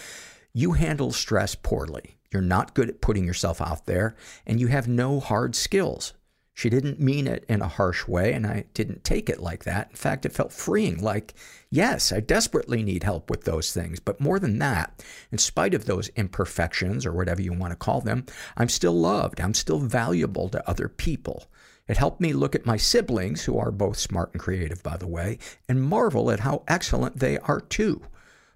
You handle stress poorly. You're not good at putting yourself out there, and you have no hard skills. She didn't mean it in a harsh way, and I didn't take it like that. In fact, it felt freeing like, yes, I desperately need help with those things. But more than that, in spite of those imperfections or whatever you want to call them, I'm still loved. I'm still valuable to other people. It helped me look at my siblings, who are both smart and creative, by the way, and marvel at how excellent they are too.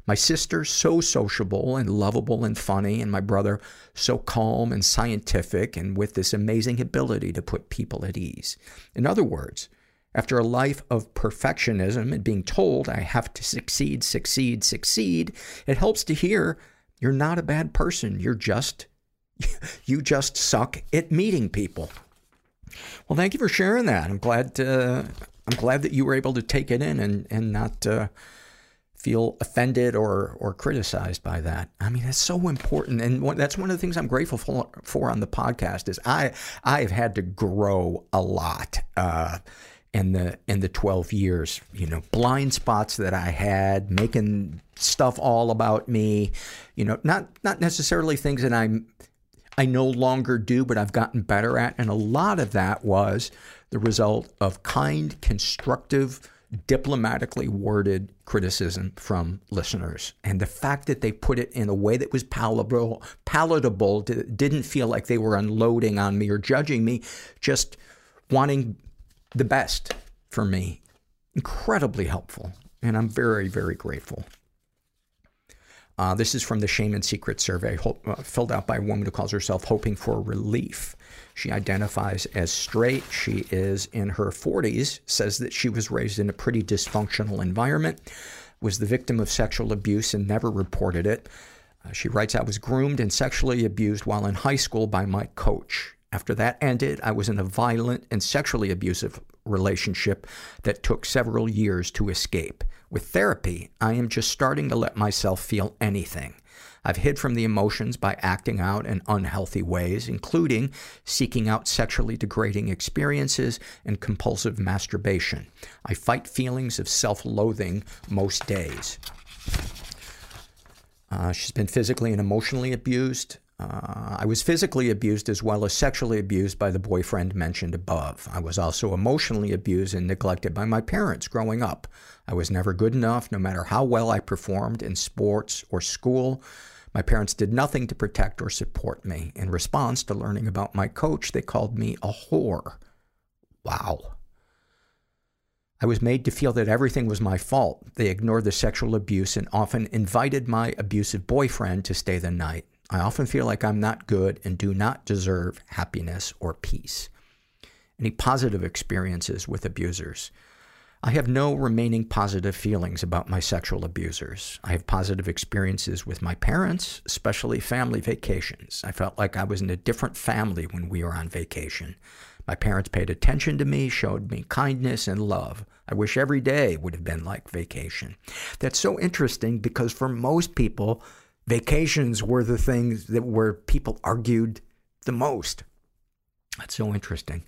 My sister, so sociable and lovable and funny, and my brother, so calm and scientific and with this amazing ability to put people at ease. In other words, after a life of perfectionism and being told I have to succeed, succeed, succeed, it helps to hear you're not a bad person. You're just, *laughs* you just suck at meeting people. Well, thank you for sharing that. I'm glad, uh, I'm glad that you were able to take it in and, and not, uh, feel offended or or criticized by that. I mean, that's so important, and one, that's one of the things I'm grateful for, for on the podcast. Is I I've had to grow a lot uh, in the in the 12 years. You know, blind spots that I had, making stuff all about me. You know, not not necessarily things that I'm I no longer do, but I've gotten better at, and a lot of that was the result of kind, constructive diplomatically worded criticism from listeners. And the fact that they put it in a way that was palatable, palatable didn't feel like they were unloading on me or judging me, just wanting the best for me. Incredibly helpful. And I'm very, very grateful. Uh, this is from the Shame and Secret survey, uh, filled out by a woman who calls herself Hoping for Relief. She identifies as straight. She is in her 40s, says that she was raised in a pretty dysfunctional environment, was the victim of sexual abuse and never reported it. Uh, she writes, I was groomed and sexually abused while in high school by my coach. After that ended, I was in a violent and sexually abusive relationship that took several years to escape. With therapy, I am just starting to let myself feel anything. I've hid from the emotions by acting out in unhealthy ways, including seeking out sexually degrading experiences and compulsive masturbation. I fight feelings of self loathing most days. Uh, she's been physically and emotionally abused. Uh, I was physically abused as well as sexually abused by the boyfriend mentioned above. I was also emotionally abused and neglected by my parents growing up. I was never good enough, no matter how well I performed in sports or school. My parents did nothing to protect or support me. In response to learning about my coach, they called me a whore. Wow. I was made to feel that everything was my fault. They ignored the sexual abuse and often invited my abusive boyfriend to stay the night. I often feel like I'm not good and do not deserve happiness or peace. Any positive experiences with abusers? I have no remaining positive feelings about my sexual abusers. I have positive experiences with my parents, especially family vacations. I felt like I was in a different family when we were on vacation. My parents paid attention to me, showed me kindness and love. I wish every day would have been like vacation. That's so interesting because for most people, vacations were the things that where people argued the most. That's so interesting.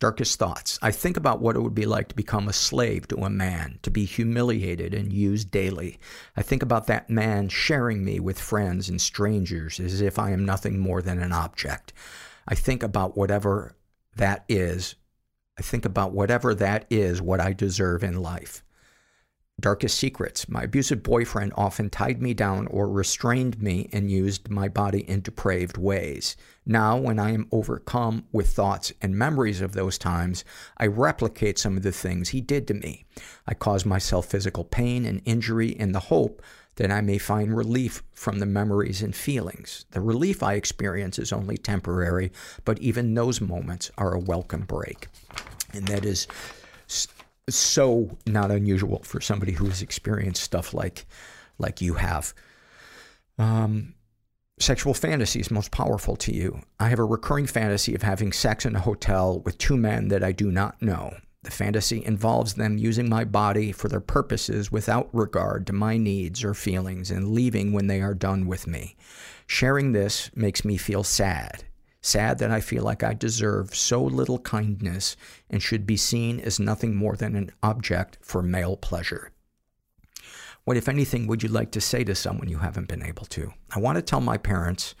Darkest thoughts. I think about what it would be like to become a slave to a man, to be humiliated and used daily. I think about that man sharing me with friends and strangers as if I am nothing more than an object. I think about whatever that is. I think about whatever that is what I deserve in life. Darkest secrets. My abusive boyfriend often tied me down or restrained me and used my body in depraved ways. Now, when I am overcome with thoughts and memories of those times, I replicate some of the things he did to me. I cause myself physical pain and injury in the hope that I may find relief from the memories and feelings. The relief I experience is only temporary, but even those moments are a welcome break. And that is so not unusual for somebody who has experienced stuff like like you have. Um, sexual fantasies most powerful to you. I have a recurring fantasy of having sex in a hotel with two men that I do not know. The fantasy involves them using my body for their purposes without regard to my needs or feelings and leaving when they are done with me. Sharing this makes me feel sad. Sad that I feel like I deserve so little kindness and should be seen as nothing more than an object for male pleasure. What, if anything, would you like to say to someone you haven't been able to? I want to tell my parents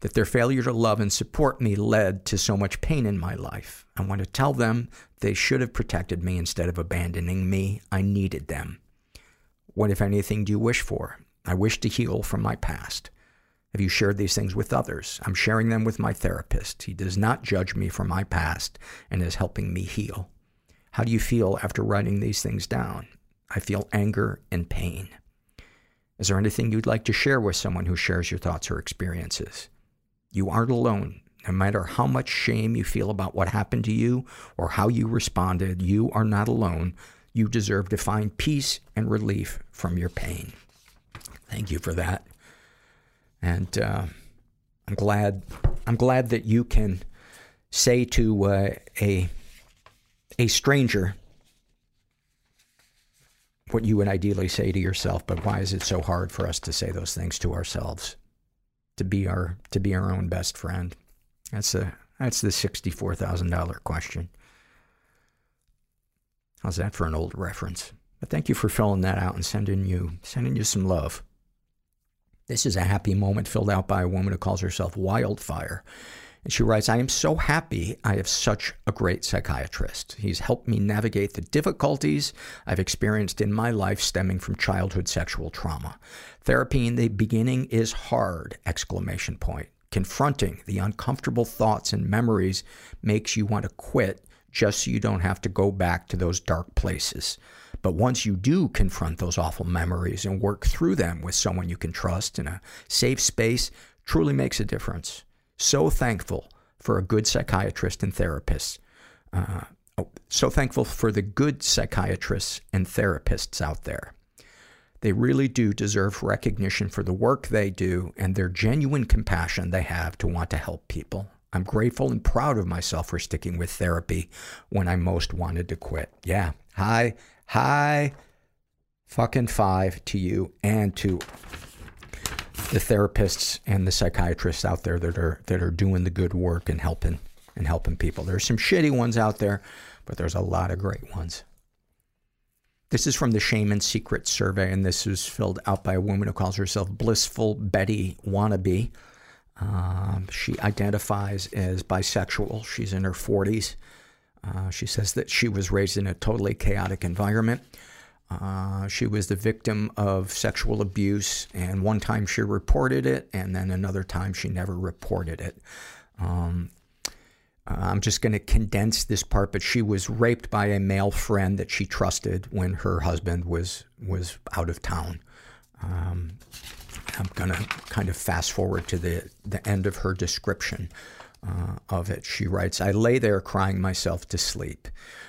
that their failure to love and support me led to so much pain in my life. I want to tell them they should have protected me instead of abandoning me. I needed them. What, if anything, do you wish for? I wish to heal from my past. Have you shared these things with others? I'm sharing them with my therapist. He does not judge me for my past and is helping me heal. How do you feel after writing these things down? I feel anger and pain. Is there anything you'd like to share with someone who shares your thoughts or experiences? You aren't alone. No matter how much shame you feel about what happened to you or how you responded, you are not alone. You deserve to find peace and relief from your pain. Thank you for that. And uh, I'm glad I'm glad that you can say to uh, a a stranger what you would ideally say to yourself, but why is it so hard for us to say those things to ourselves? To be our to be our own best friend. That's a that's the sixty four thousand dollar question. How's that for an old reference? But thank you for filling that out and sending you sending you some love. This is a happy moment filled out by a woman who calls herself Wildfire. And she writes, I am so happy I have such a great psychiatrist. He's helped me navigate the difficulties I've experienced in my life stemming from childhood sexual trauma. Therapy in the beginning is hard, exclamation point. Confronting the uncomfortable thoughts and memories makes you want to quit just so you don't have to go back to those dark places. But once you do confront those awful memories and work through them with someone you can trust in a safe space, truly makes a difference. So thankful for a good psychiatrist and therapist. Uh, oh, so thankful for the good psychiatrists and therapists out there. They really do deserve recognition for the work they do and their genuine compassion they have to want to help people. I'm grateful and proud of myself for sticking with therapy when I most wanted to quit. Yeah. Hi, hi, fucking five to you and to the therapists and the psychiatrists out there that are that are doing the good work and helping and helping people. There's some shitty ones out there, but there's a lot of great ones. This is from the Shame and Secret survey, and this was filled out by a woman who calls herself Blissful Betty Wannabe. Um, she identifies as bisexual. She's in her 40s. Uh, she says that she was raised in a totally chaotic environment. Uh, she was the victim of sexual abuse, and one time she reported it, and then another time she never reported it. Um, I'm just going to condense this part, but she was raped by a male friend that she trusted when her husband was was out of town. Um, I'm going to kind of fast forward to the the end of her description uh, of it. She writes, I lay there crying myself to sleep.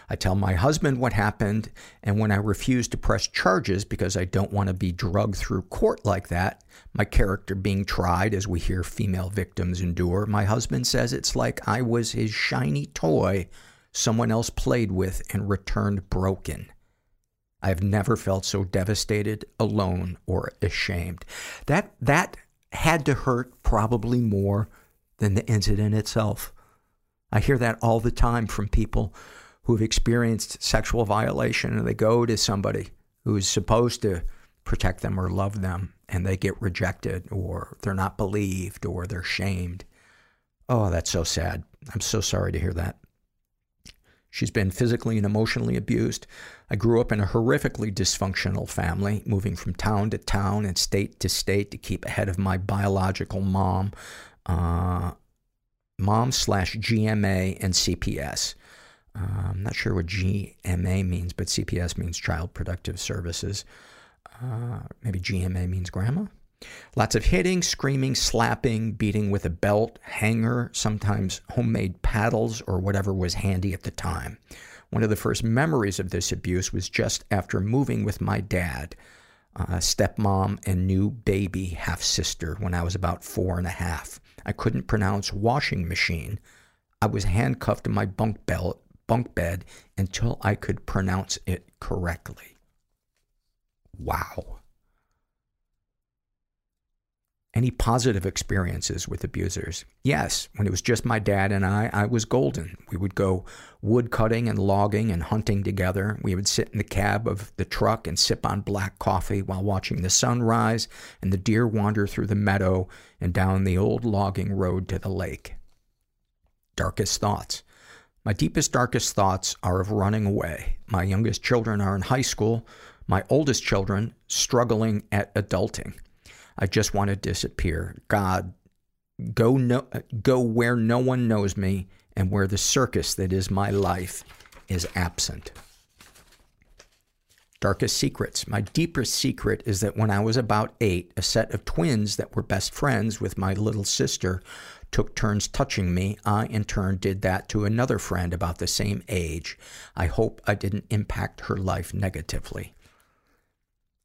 I tell my husband what happened, and when I refuse to press charges because I don't want to be drugged through court like that, my character being tried as we hear female victims endure, my husband says it's like I was his shiny toy someone else played with and returned broken. I've never felt so devastated, alone, or ashamed. That that had to hurt probably more than the incident itself. I hear that all the time from people who've experienced sexual violation and they go to somebody who's supposed to protect them or love them and they get rejected or they're not believed or they're shamed. Oh, that's so sad. I'm so sorry to hear that. She's been physically and emotionally abused. I grew up in a horrifically dysfunctional family, moving from town to town and state to state to keep ahead of my biological mom, uh, mom slash GMA and CPS. Uh, I'm not sure what GMA means, but CPS means Child Protective Services. Uh, maybe GMA means grandma. Lots of hitting, screaming, slapping, beating with a belt, hanger, sometimes homemade paddles, or whatever was handy at the time. One of the first memories of this abuse was just after moving with my dad, uh, stepmom, and new baby half sister when I was about four and a half. I couldn't pronounce washing machine. I was handcuffed to my bunk belt bunk bed until I could pronounce it correctly. Wow. Any positive experiences with abusers? Yes, when it was just my dad and I, I was golden. We would go wood cutting and logging and hunting together. We would sit in the cab of the truck and sip on black coffee while watching the sun rise and the deer wander through the meadow and down the old logging road to the lake. Darkest thoughts. My deepest, darkest thoughts are of running away. My youngest children are in high school. My oldest children struggling at adulting. I just want to disappear. God, go no, go where no one knows me and where the circus that is my life is absent. Darkest secrets. My deepest secret is that when I was about eight, a set of twins that were best friends with my little sister took turns touching me. I, in turn, did that to another friend about the same age. I hope I didn't impact her life negatively.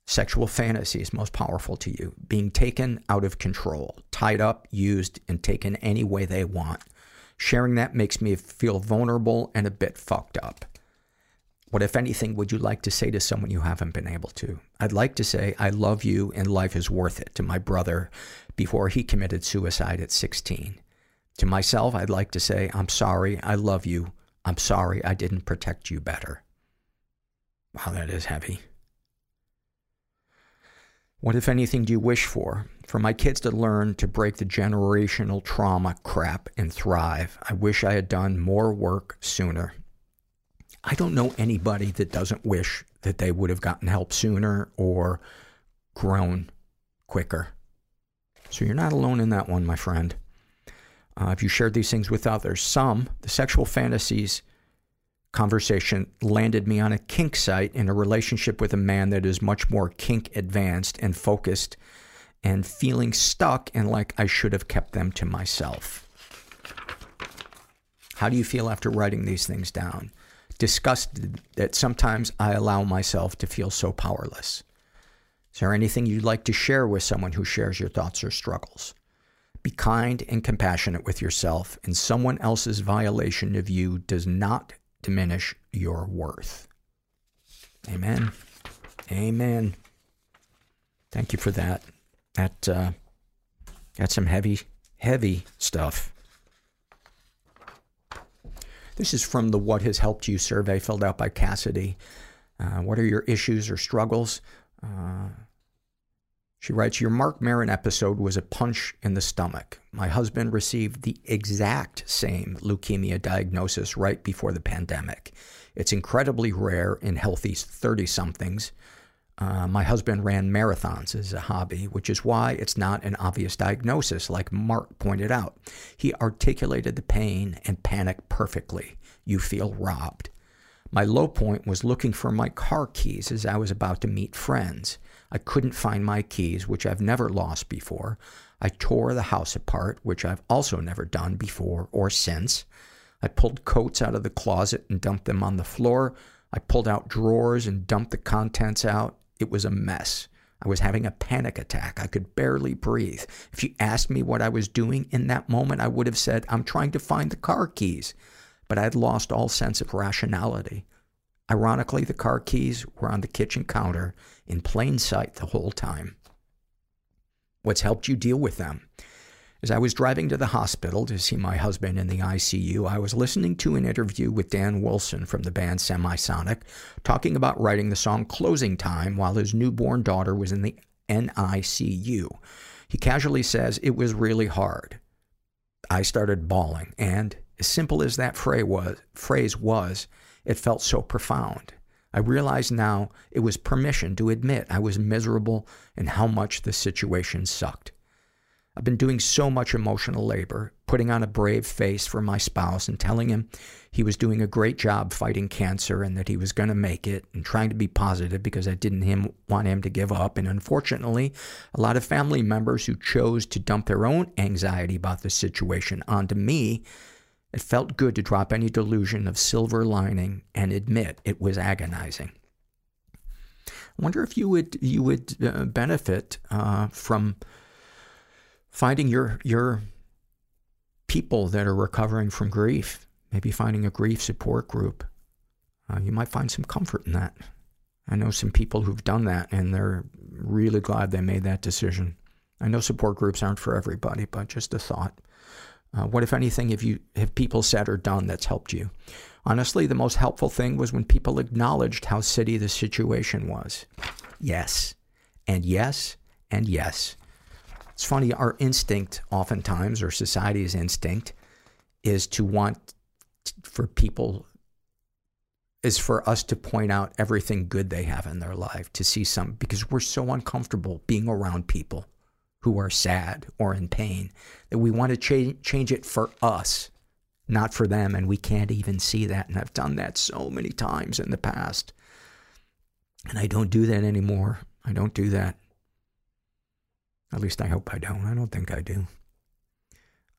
Sexual fantasies most powerful to you. Being taken out of control, tied up, used, and taken any way they want. Sharing that makes me feel vulnerable and a bit fucked up. What, if anything, would you like to say to someone you haven't been able to? I'd like to say, I love you and life is worth it to my brother before he committed suicide at 16. To myself, I'd like to say, I'm sorry, I love you. I'm sorry I didn't protect you better. Wow, that is heavy. What, if anything, do you wish for? For my kids to learn to break the generational trauma crap and thrive. I wish I had done more work sooner. I don't know anybody that doesn't wish that they would have gotten help sooner or grown quicker. So you're not alone in that one, my friend. Uh, if you shared these things with others, some, the sexual fantasies conversation landed me on a kink site in a relationship with a man that is much more kink advanced and focused and feeling stuck and like I should have kept them to myself. How do you feel after writing these things down? Disgusted that sometimes I allow myself to feel so powerless. Is there anything you'd like to share with someone who shares your thoughts or struggles? Be kind and compassionate with yourself, and someone else's violation of you does not diminish your worth. Amen. Amen. Thank you for that. That uh, got some heavy, heavy stuff. This is from the What Has Helped You survey filled out by Cassidy. Uh, what are your issues or struggles? Uh, she writes, Your Marc Maron episode was a punch in the stomach. My husband received the exact same leukemia diagnosis right before the pandemic. It's incredibly rare in healthy 30 somethings. Uh, my husband ran marathons as a hobby, which is why it's not an obvious diagnosis, like Marc pointed out. He articulated the pain and panic perfectly. You feel robbed. My low point was looking for my car keys as I was about to meet friends. I couldn't find my keys, which I've never lost before. I tore the house apart, which I've also never done before or since. I pulled coats out of the closet and dumped them on the floor. I pulled out drawers and dumped the contents out. It was a mess. I was having a panic attack. I could barely breathe. If you asked me what I was doing in that moment, I would have said, I'm trying to find the car keys. But I'd lost all sense of rationality. Ironically, the car keys were on the kitchen counter in plain sight the whole time. What's helped you deal with them? As I was driving to the hospital to see my husband in the ICU, I was listening to an interview with Dan Wilson from the band Semisonic, talking about writing the song Closing Time while his newborn daughter was in the NICU. He casually says, It was really hard. I started bawling, and as simple as that phrase was, it felt so profound. I realize now it was permission to admit I was miserable and how much the situation sucked. I've been doing so much emotional labor, putting on a brave face for my spouse and telling him he was doing a great job fighting cancer and that he was going to make it and trying to be positive because I didn't him, want him to give up. And unfortunately, a lot of family members who chose to dump their own anxiety about the situation onto me it felt good to drop any delusion of silver lining and admit it was agonizing. I wonder if you would you would uh, benefit uh, from finding your your people that are recovering from grief. maybe finding a grief support group. Uh, you might find some comfort in that. I know some people who've done that and they're really glad they made that decision. I know support groups aren't for everybody, but just a thought. Uh, what, if anything, have you have people said or done that's helped you? Honestly, the most helpful thing was when people acknowledged how shitty the situation was. Yes, and yes, and yes. It's funny, our instinct, oftentimes, or society's instinct, is to want for people, is for us to point out everything good they have in their life, to see some, because we're so uncomfortable being around people who are sad or in pain that we want to cha- change it for us, not for them, and we can't even see that. And I've done that so many times in the past. And I don't do that anymore. I don't do that. At least I hope I don't. I don't think I do.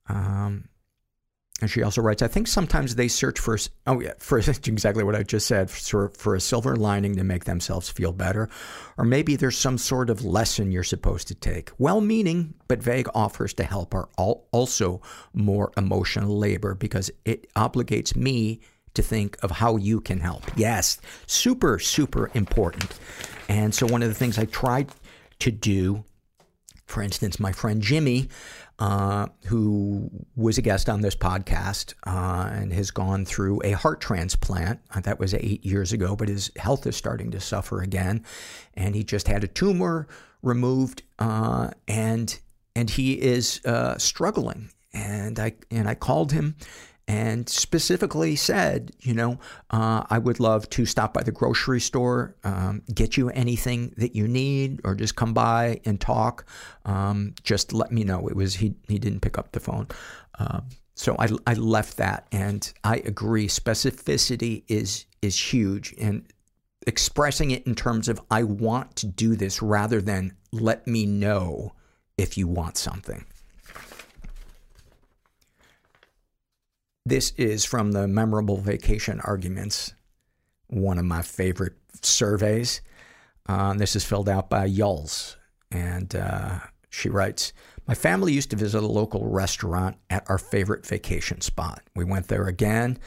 Um, and she also writes, I think sometimes they search for, oh yeah, for *laughs* exactly what I just said, for, for a silver lining to make themselves feel better. Or maybe there's some sort of lesson you're supposed to take. Well meaning, but vague offers to help are all, also more emotional labor because it obligates me to think of how you can help. Yes, super, super important. And so one of the things I tried to do for instance, my friend Jimmy, uh, who was a guest on this podcast uh, and has gone through a heart transplant. Uh, that was eight years ago, but his health is starting to suffer again. And he just had a tumor removed, uh, and and he is uh, struggling. And I and I called him and specifically said, you know, uh, I would love to stop by the grocery store, um, get you anything that you need, or just come by and talk. Um, just let me know. It was he. He didn't pick up the phone, uh, so I, I left that, and I agree. Specificity is is huge, and expressing it in terms of I want to do this rather than let me know if you want something. This is from the Memorable Vacation Arguments, one of my favorite surveys. Uh, this is filled out by Yulls. And uh, she writes My family used to visit a local restaurant at our favorite vacation spot. We went there again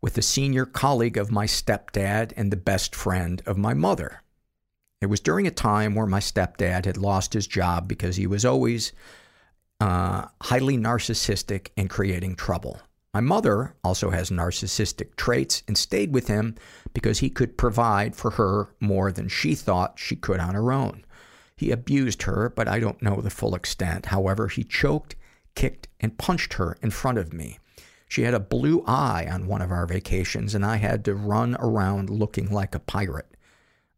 with a senior colleague of my stepdad and the best friend of my mother. It was during a time where my stepdad had lost his job because he was always uh, highly narcissistic and creating trouble. My mother also has narcissistic traits and stayed with him because he could provide for her more than she thought she could on her own. He abused her, but I don't know the full extent. However, he choked, kicked, and punched her in front of me. She had a blue eye on one of our vacations, and I had to run around looking like a pirate.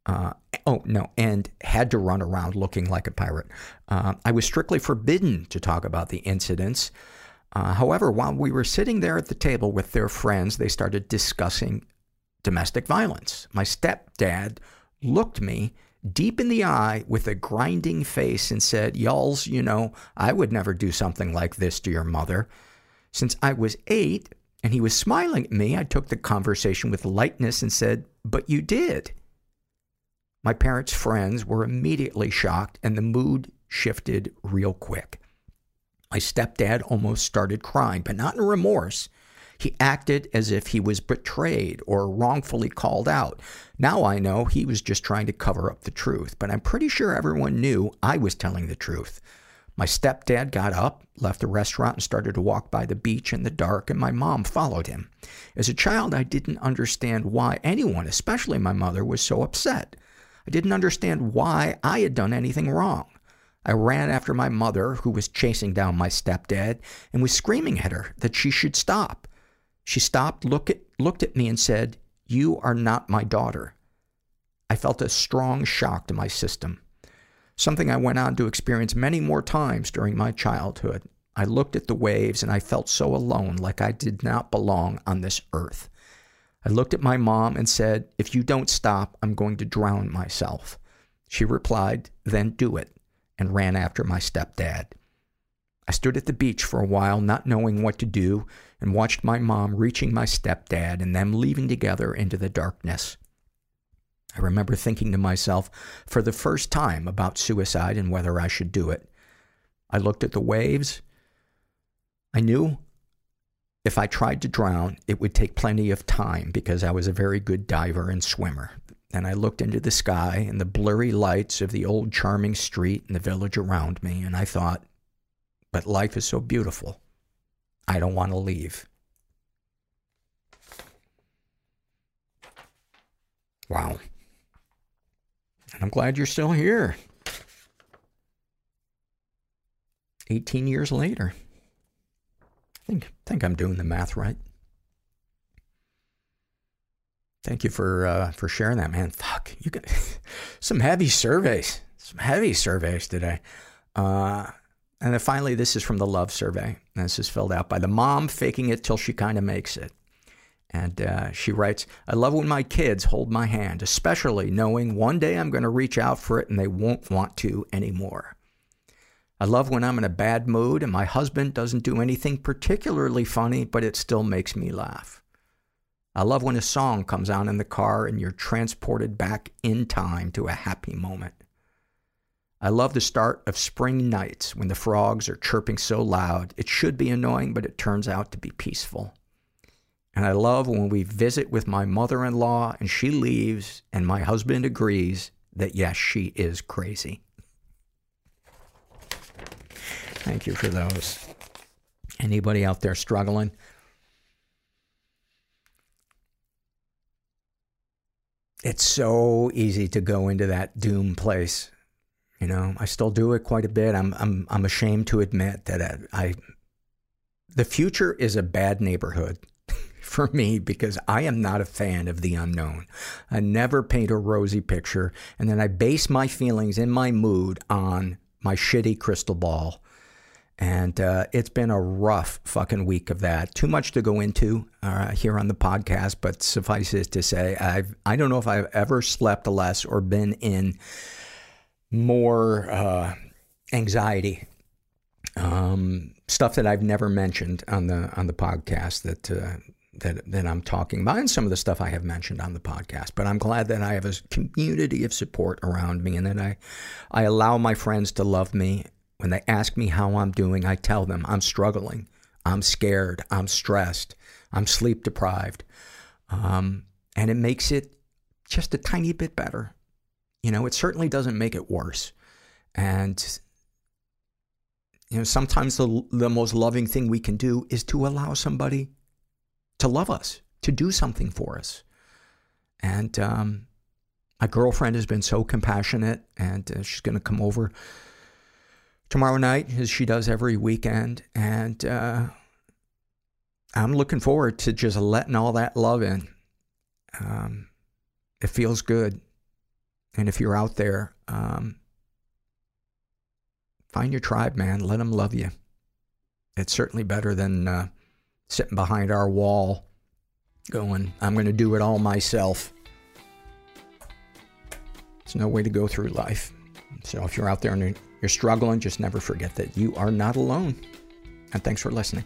Uh, oh, no, and had to run around looking like a pirate. Uh, I was strictly forbidden to talk about the incidents. Uh, however, while we were sitting there at the table with their friends, they started discussing domestic violence. My stepdad looked me deep in the eye with a grinding face and said, Yulls, you know, I would never do something like this to your mother. Since I was eight and he was smiling at me, I took the conversation with lightness and said, But you did. My parents' friends were immediately shocked and the mood shifted real quick. My stepdad almost started crying, but not in remorse. He acted as if he was betrayed or wrongfully called out. Now I know he was just trying to cover up the truth, but I'm pretty sure everyone knew I was telling the truth. My stepdad got up, left the restaurant, and started to walk by the beach in the dark, and my mom followed him. As a child, I didn't understand why anyone, especially my mother, was so upset. I didn't understand why I had done anything wrong. I ran after my mother, who was chasing down my stepdad, and was screaming at her that she should stop. She stopped, look at, looked at me, and said, You are not my daughter. I felt a strong shock to my system, something I went on to experience many more times during my childhood. I looked at the waves and I felt so alone, like I did not belong on this earth. I looked at my mom and said, If you don't stop, I'm going to drown myself. She replied, Then do it and ran after my stepdad. I stood at the beach for a while, not knowing what to do, and watched my mom reaching my stepdad and them leaving together into the darkness. I remember thinking to myself for the first time about suicide and whether I should do it. I looked at the waves. I knew if I tried to drown, it would take plenty of time because I was a very good diver and swimmer. And I looked into the sky and the blurry lights of the old charming street and the village around me, and I thought, but life is so beautiful. I don't want to leave. Wow. And I'm glad you're still here. 18 years later. I think, think I'm doing the math right. Thank you for uh, for sharing that, man. Fuck, you got *laughs* some heavy surveys, some heavy surveys today. Uh, and then finally, this is from the love survey. This is filled out by the mom faking it till she kind of makes it. And uh, she writes, I love when my kids hold my hand, especially knowing one day I'm going to reach out for it and they won't want to anymore. I love when I'm in a bad mood and my husband doesn't do anything particularly funny, but it still makes me laugh. I love when a song comes on in the car and you're transported back in time to a happy moment. I love the start of spring nights when the frogs are chirping so loud. It should be annoying, but it turns out to be peaceful. And I love when we visit with my mother in law and she leaves and my husband agrees that yes, she is crazy. Thank you for those. Anybody out there struggling? It's so easy to go into that doom place. You know, I still do it quite a bit. I'm I'm I'm ashamed to admit that I, I the future is a bad neighborhood *laughs* for me because I am not a fan of the unknown. I never paint a rosy picture and then I base my feelings and my mood on my shitty crystal ball. And uh, it's been a rough fucking week of that. Too much to go into uh, here on the podcast, but suffice it to say, I've I don't know if I've ever slept less or been in more uh, anxiety. Um, stuff that I've never mentioned on the on the podcast that uh, that that I'm talking about, and some of the stuff I have mentioned on the podcast. But I'm glad that I have a community of support around me, and that I I allow my friends to love me. When they ask me how I'm doing, I tell them I'm struggling, I'm scared, I'm stressed, I'm sleep deprived, um, and it makes it just a tiny bit better. You know, it certainly doesn't make it worse. And you know, sometimes the the most loving thing we can do is to allow somebody to love us, to do something for us. And um, my girlfriend has been so compassionate, and uh, she's going to come over tomorrow night, as she does every weekend. And uh, I'm looking forward to just letting all that love in. Um, it feels good. And if you're out there, um, find your tribe, man. Let them love you. It's certainly better than uh, sitting behind our wall going, I'm going to do it all myself. It's no way to go through life. So if you're out there and you're struggling, just never forget that you are not alone. And thanks for listening.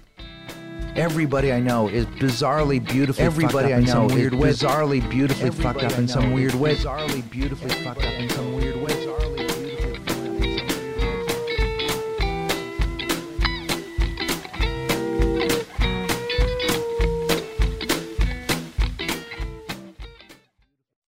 Everybody I know is bizarrely beautifully Everybody fucked up I in know some is weird way. bizarrely beautifully Everybody fucked up in some weird way. Bizarrely beautifully fucked up in some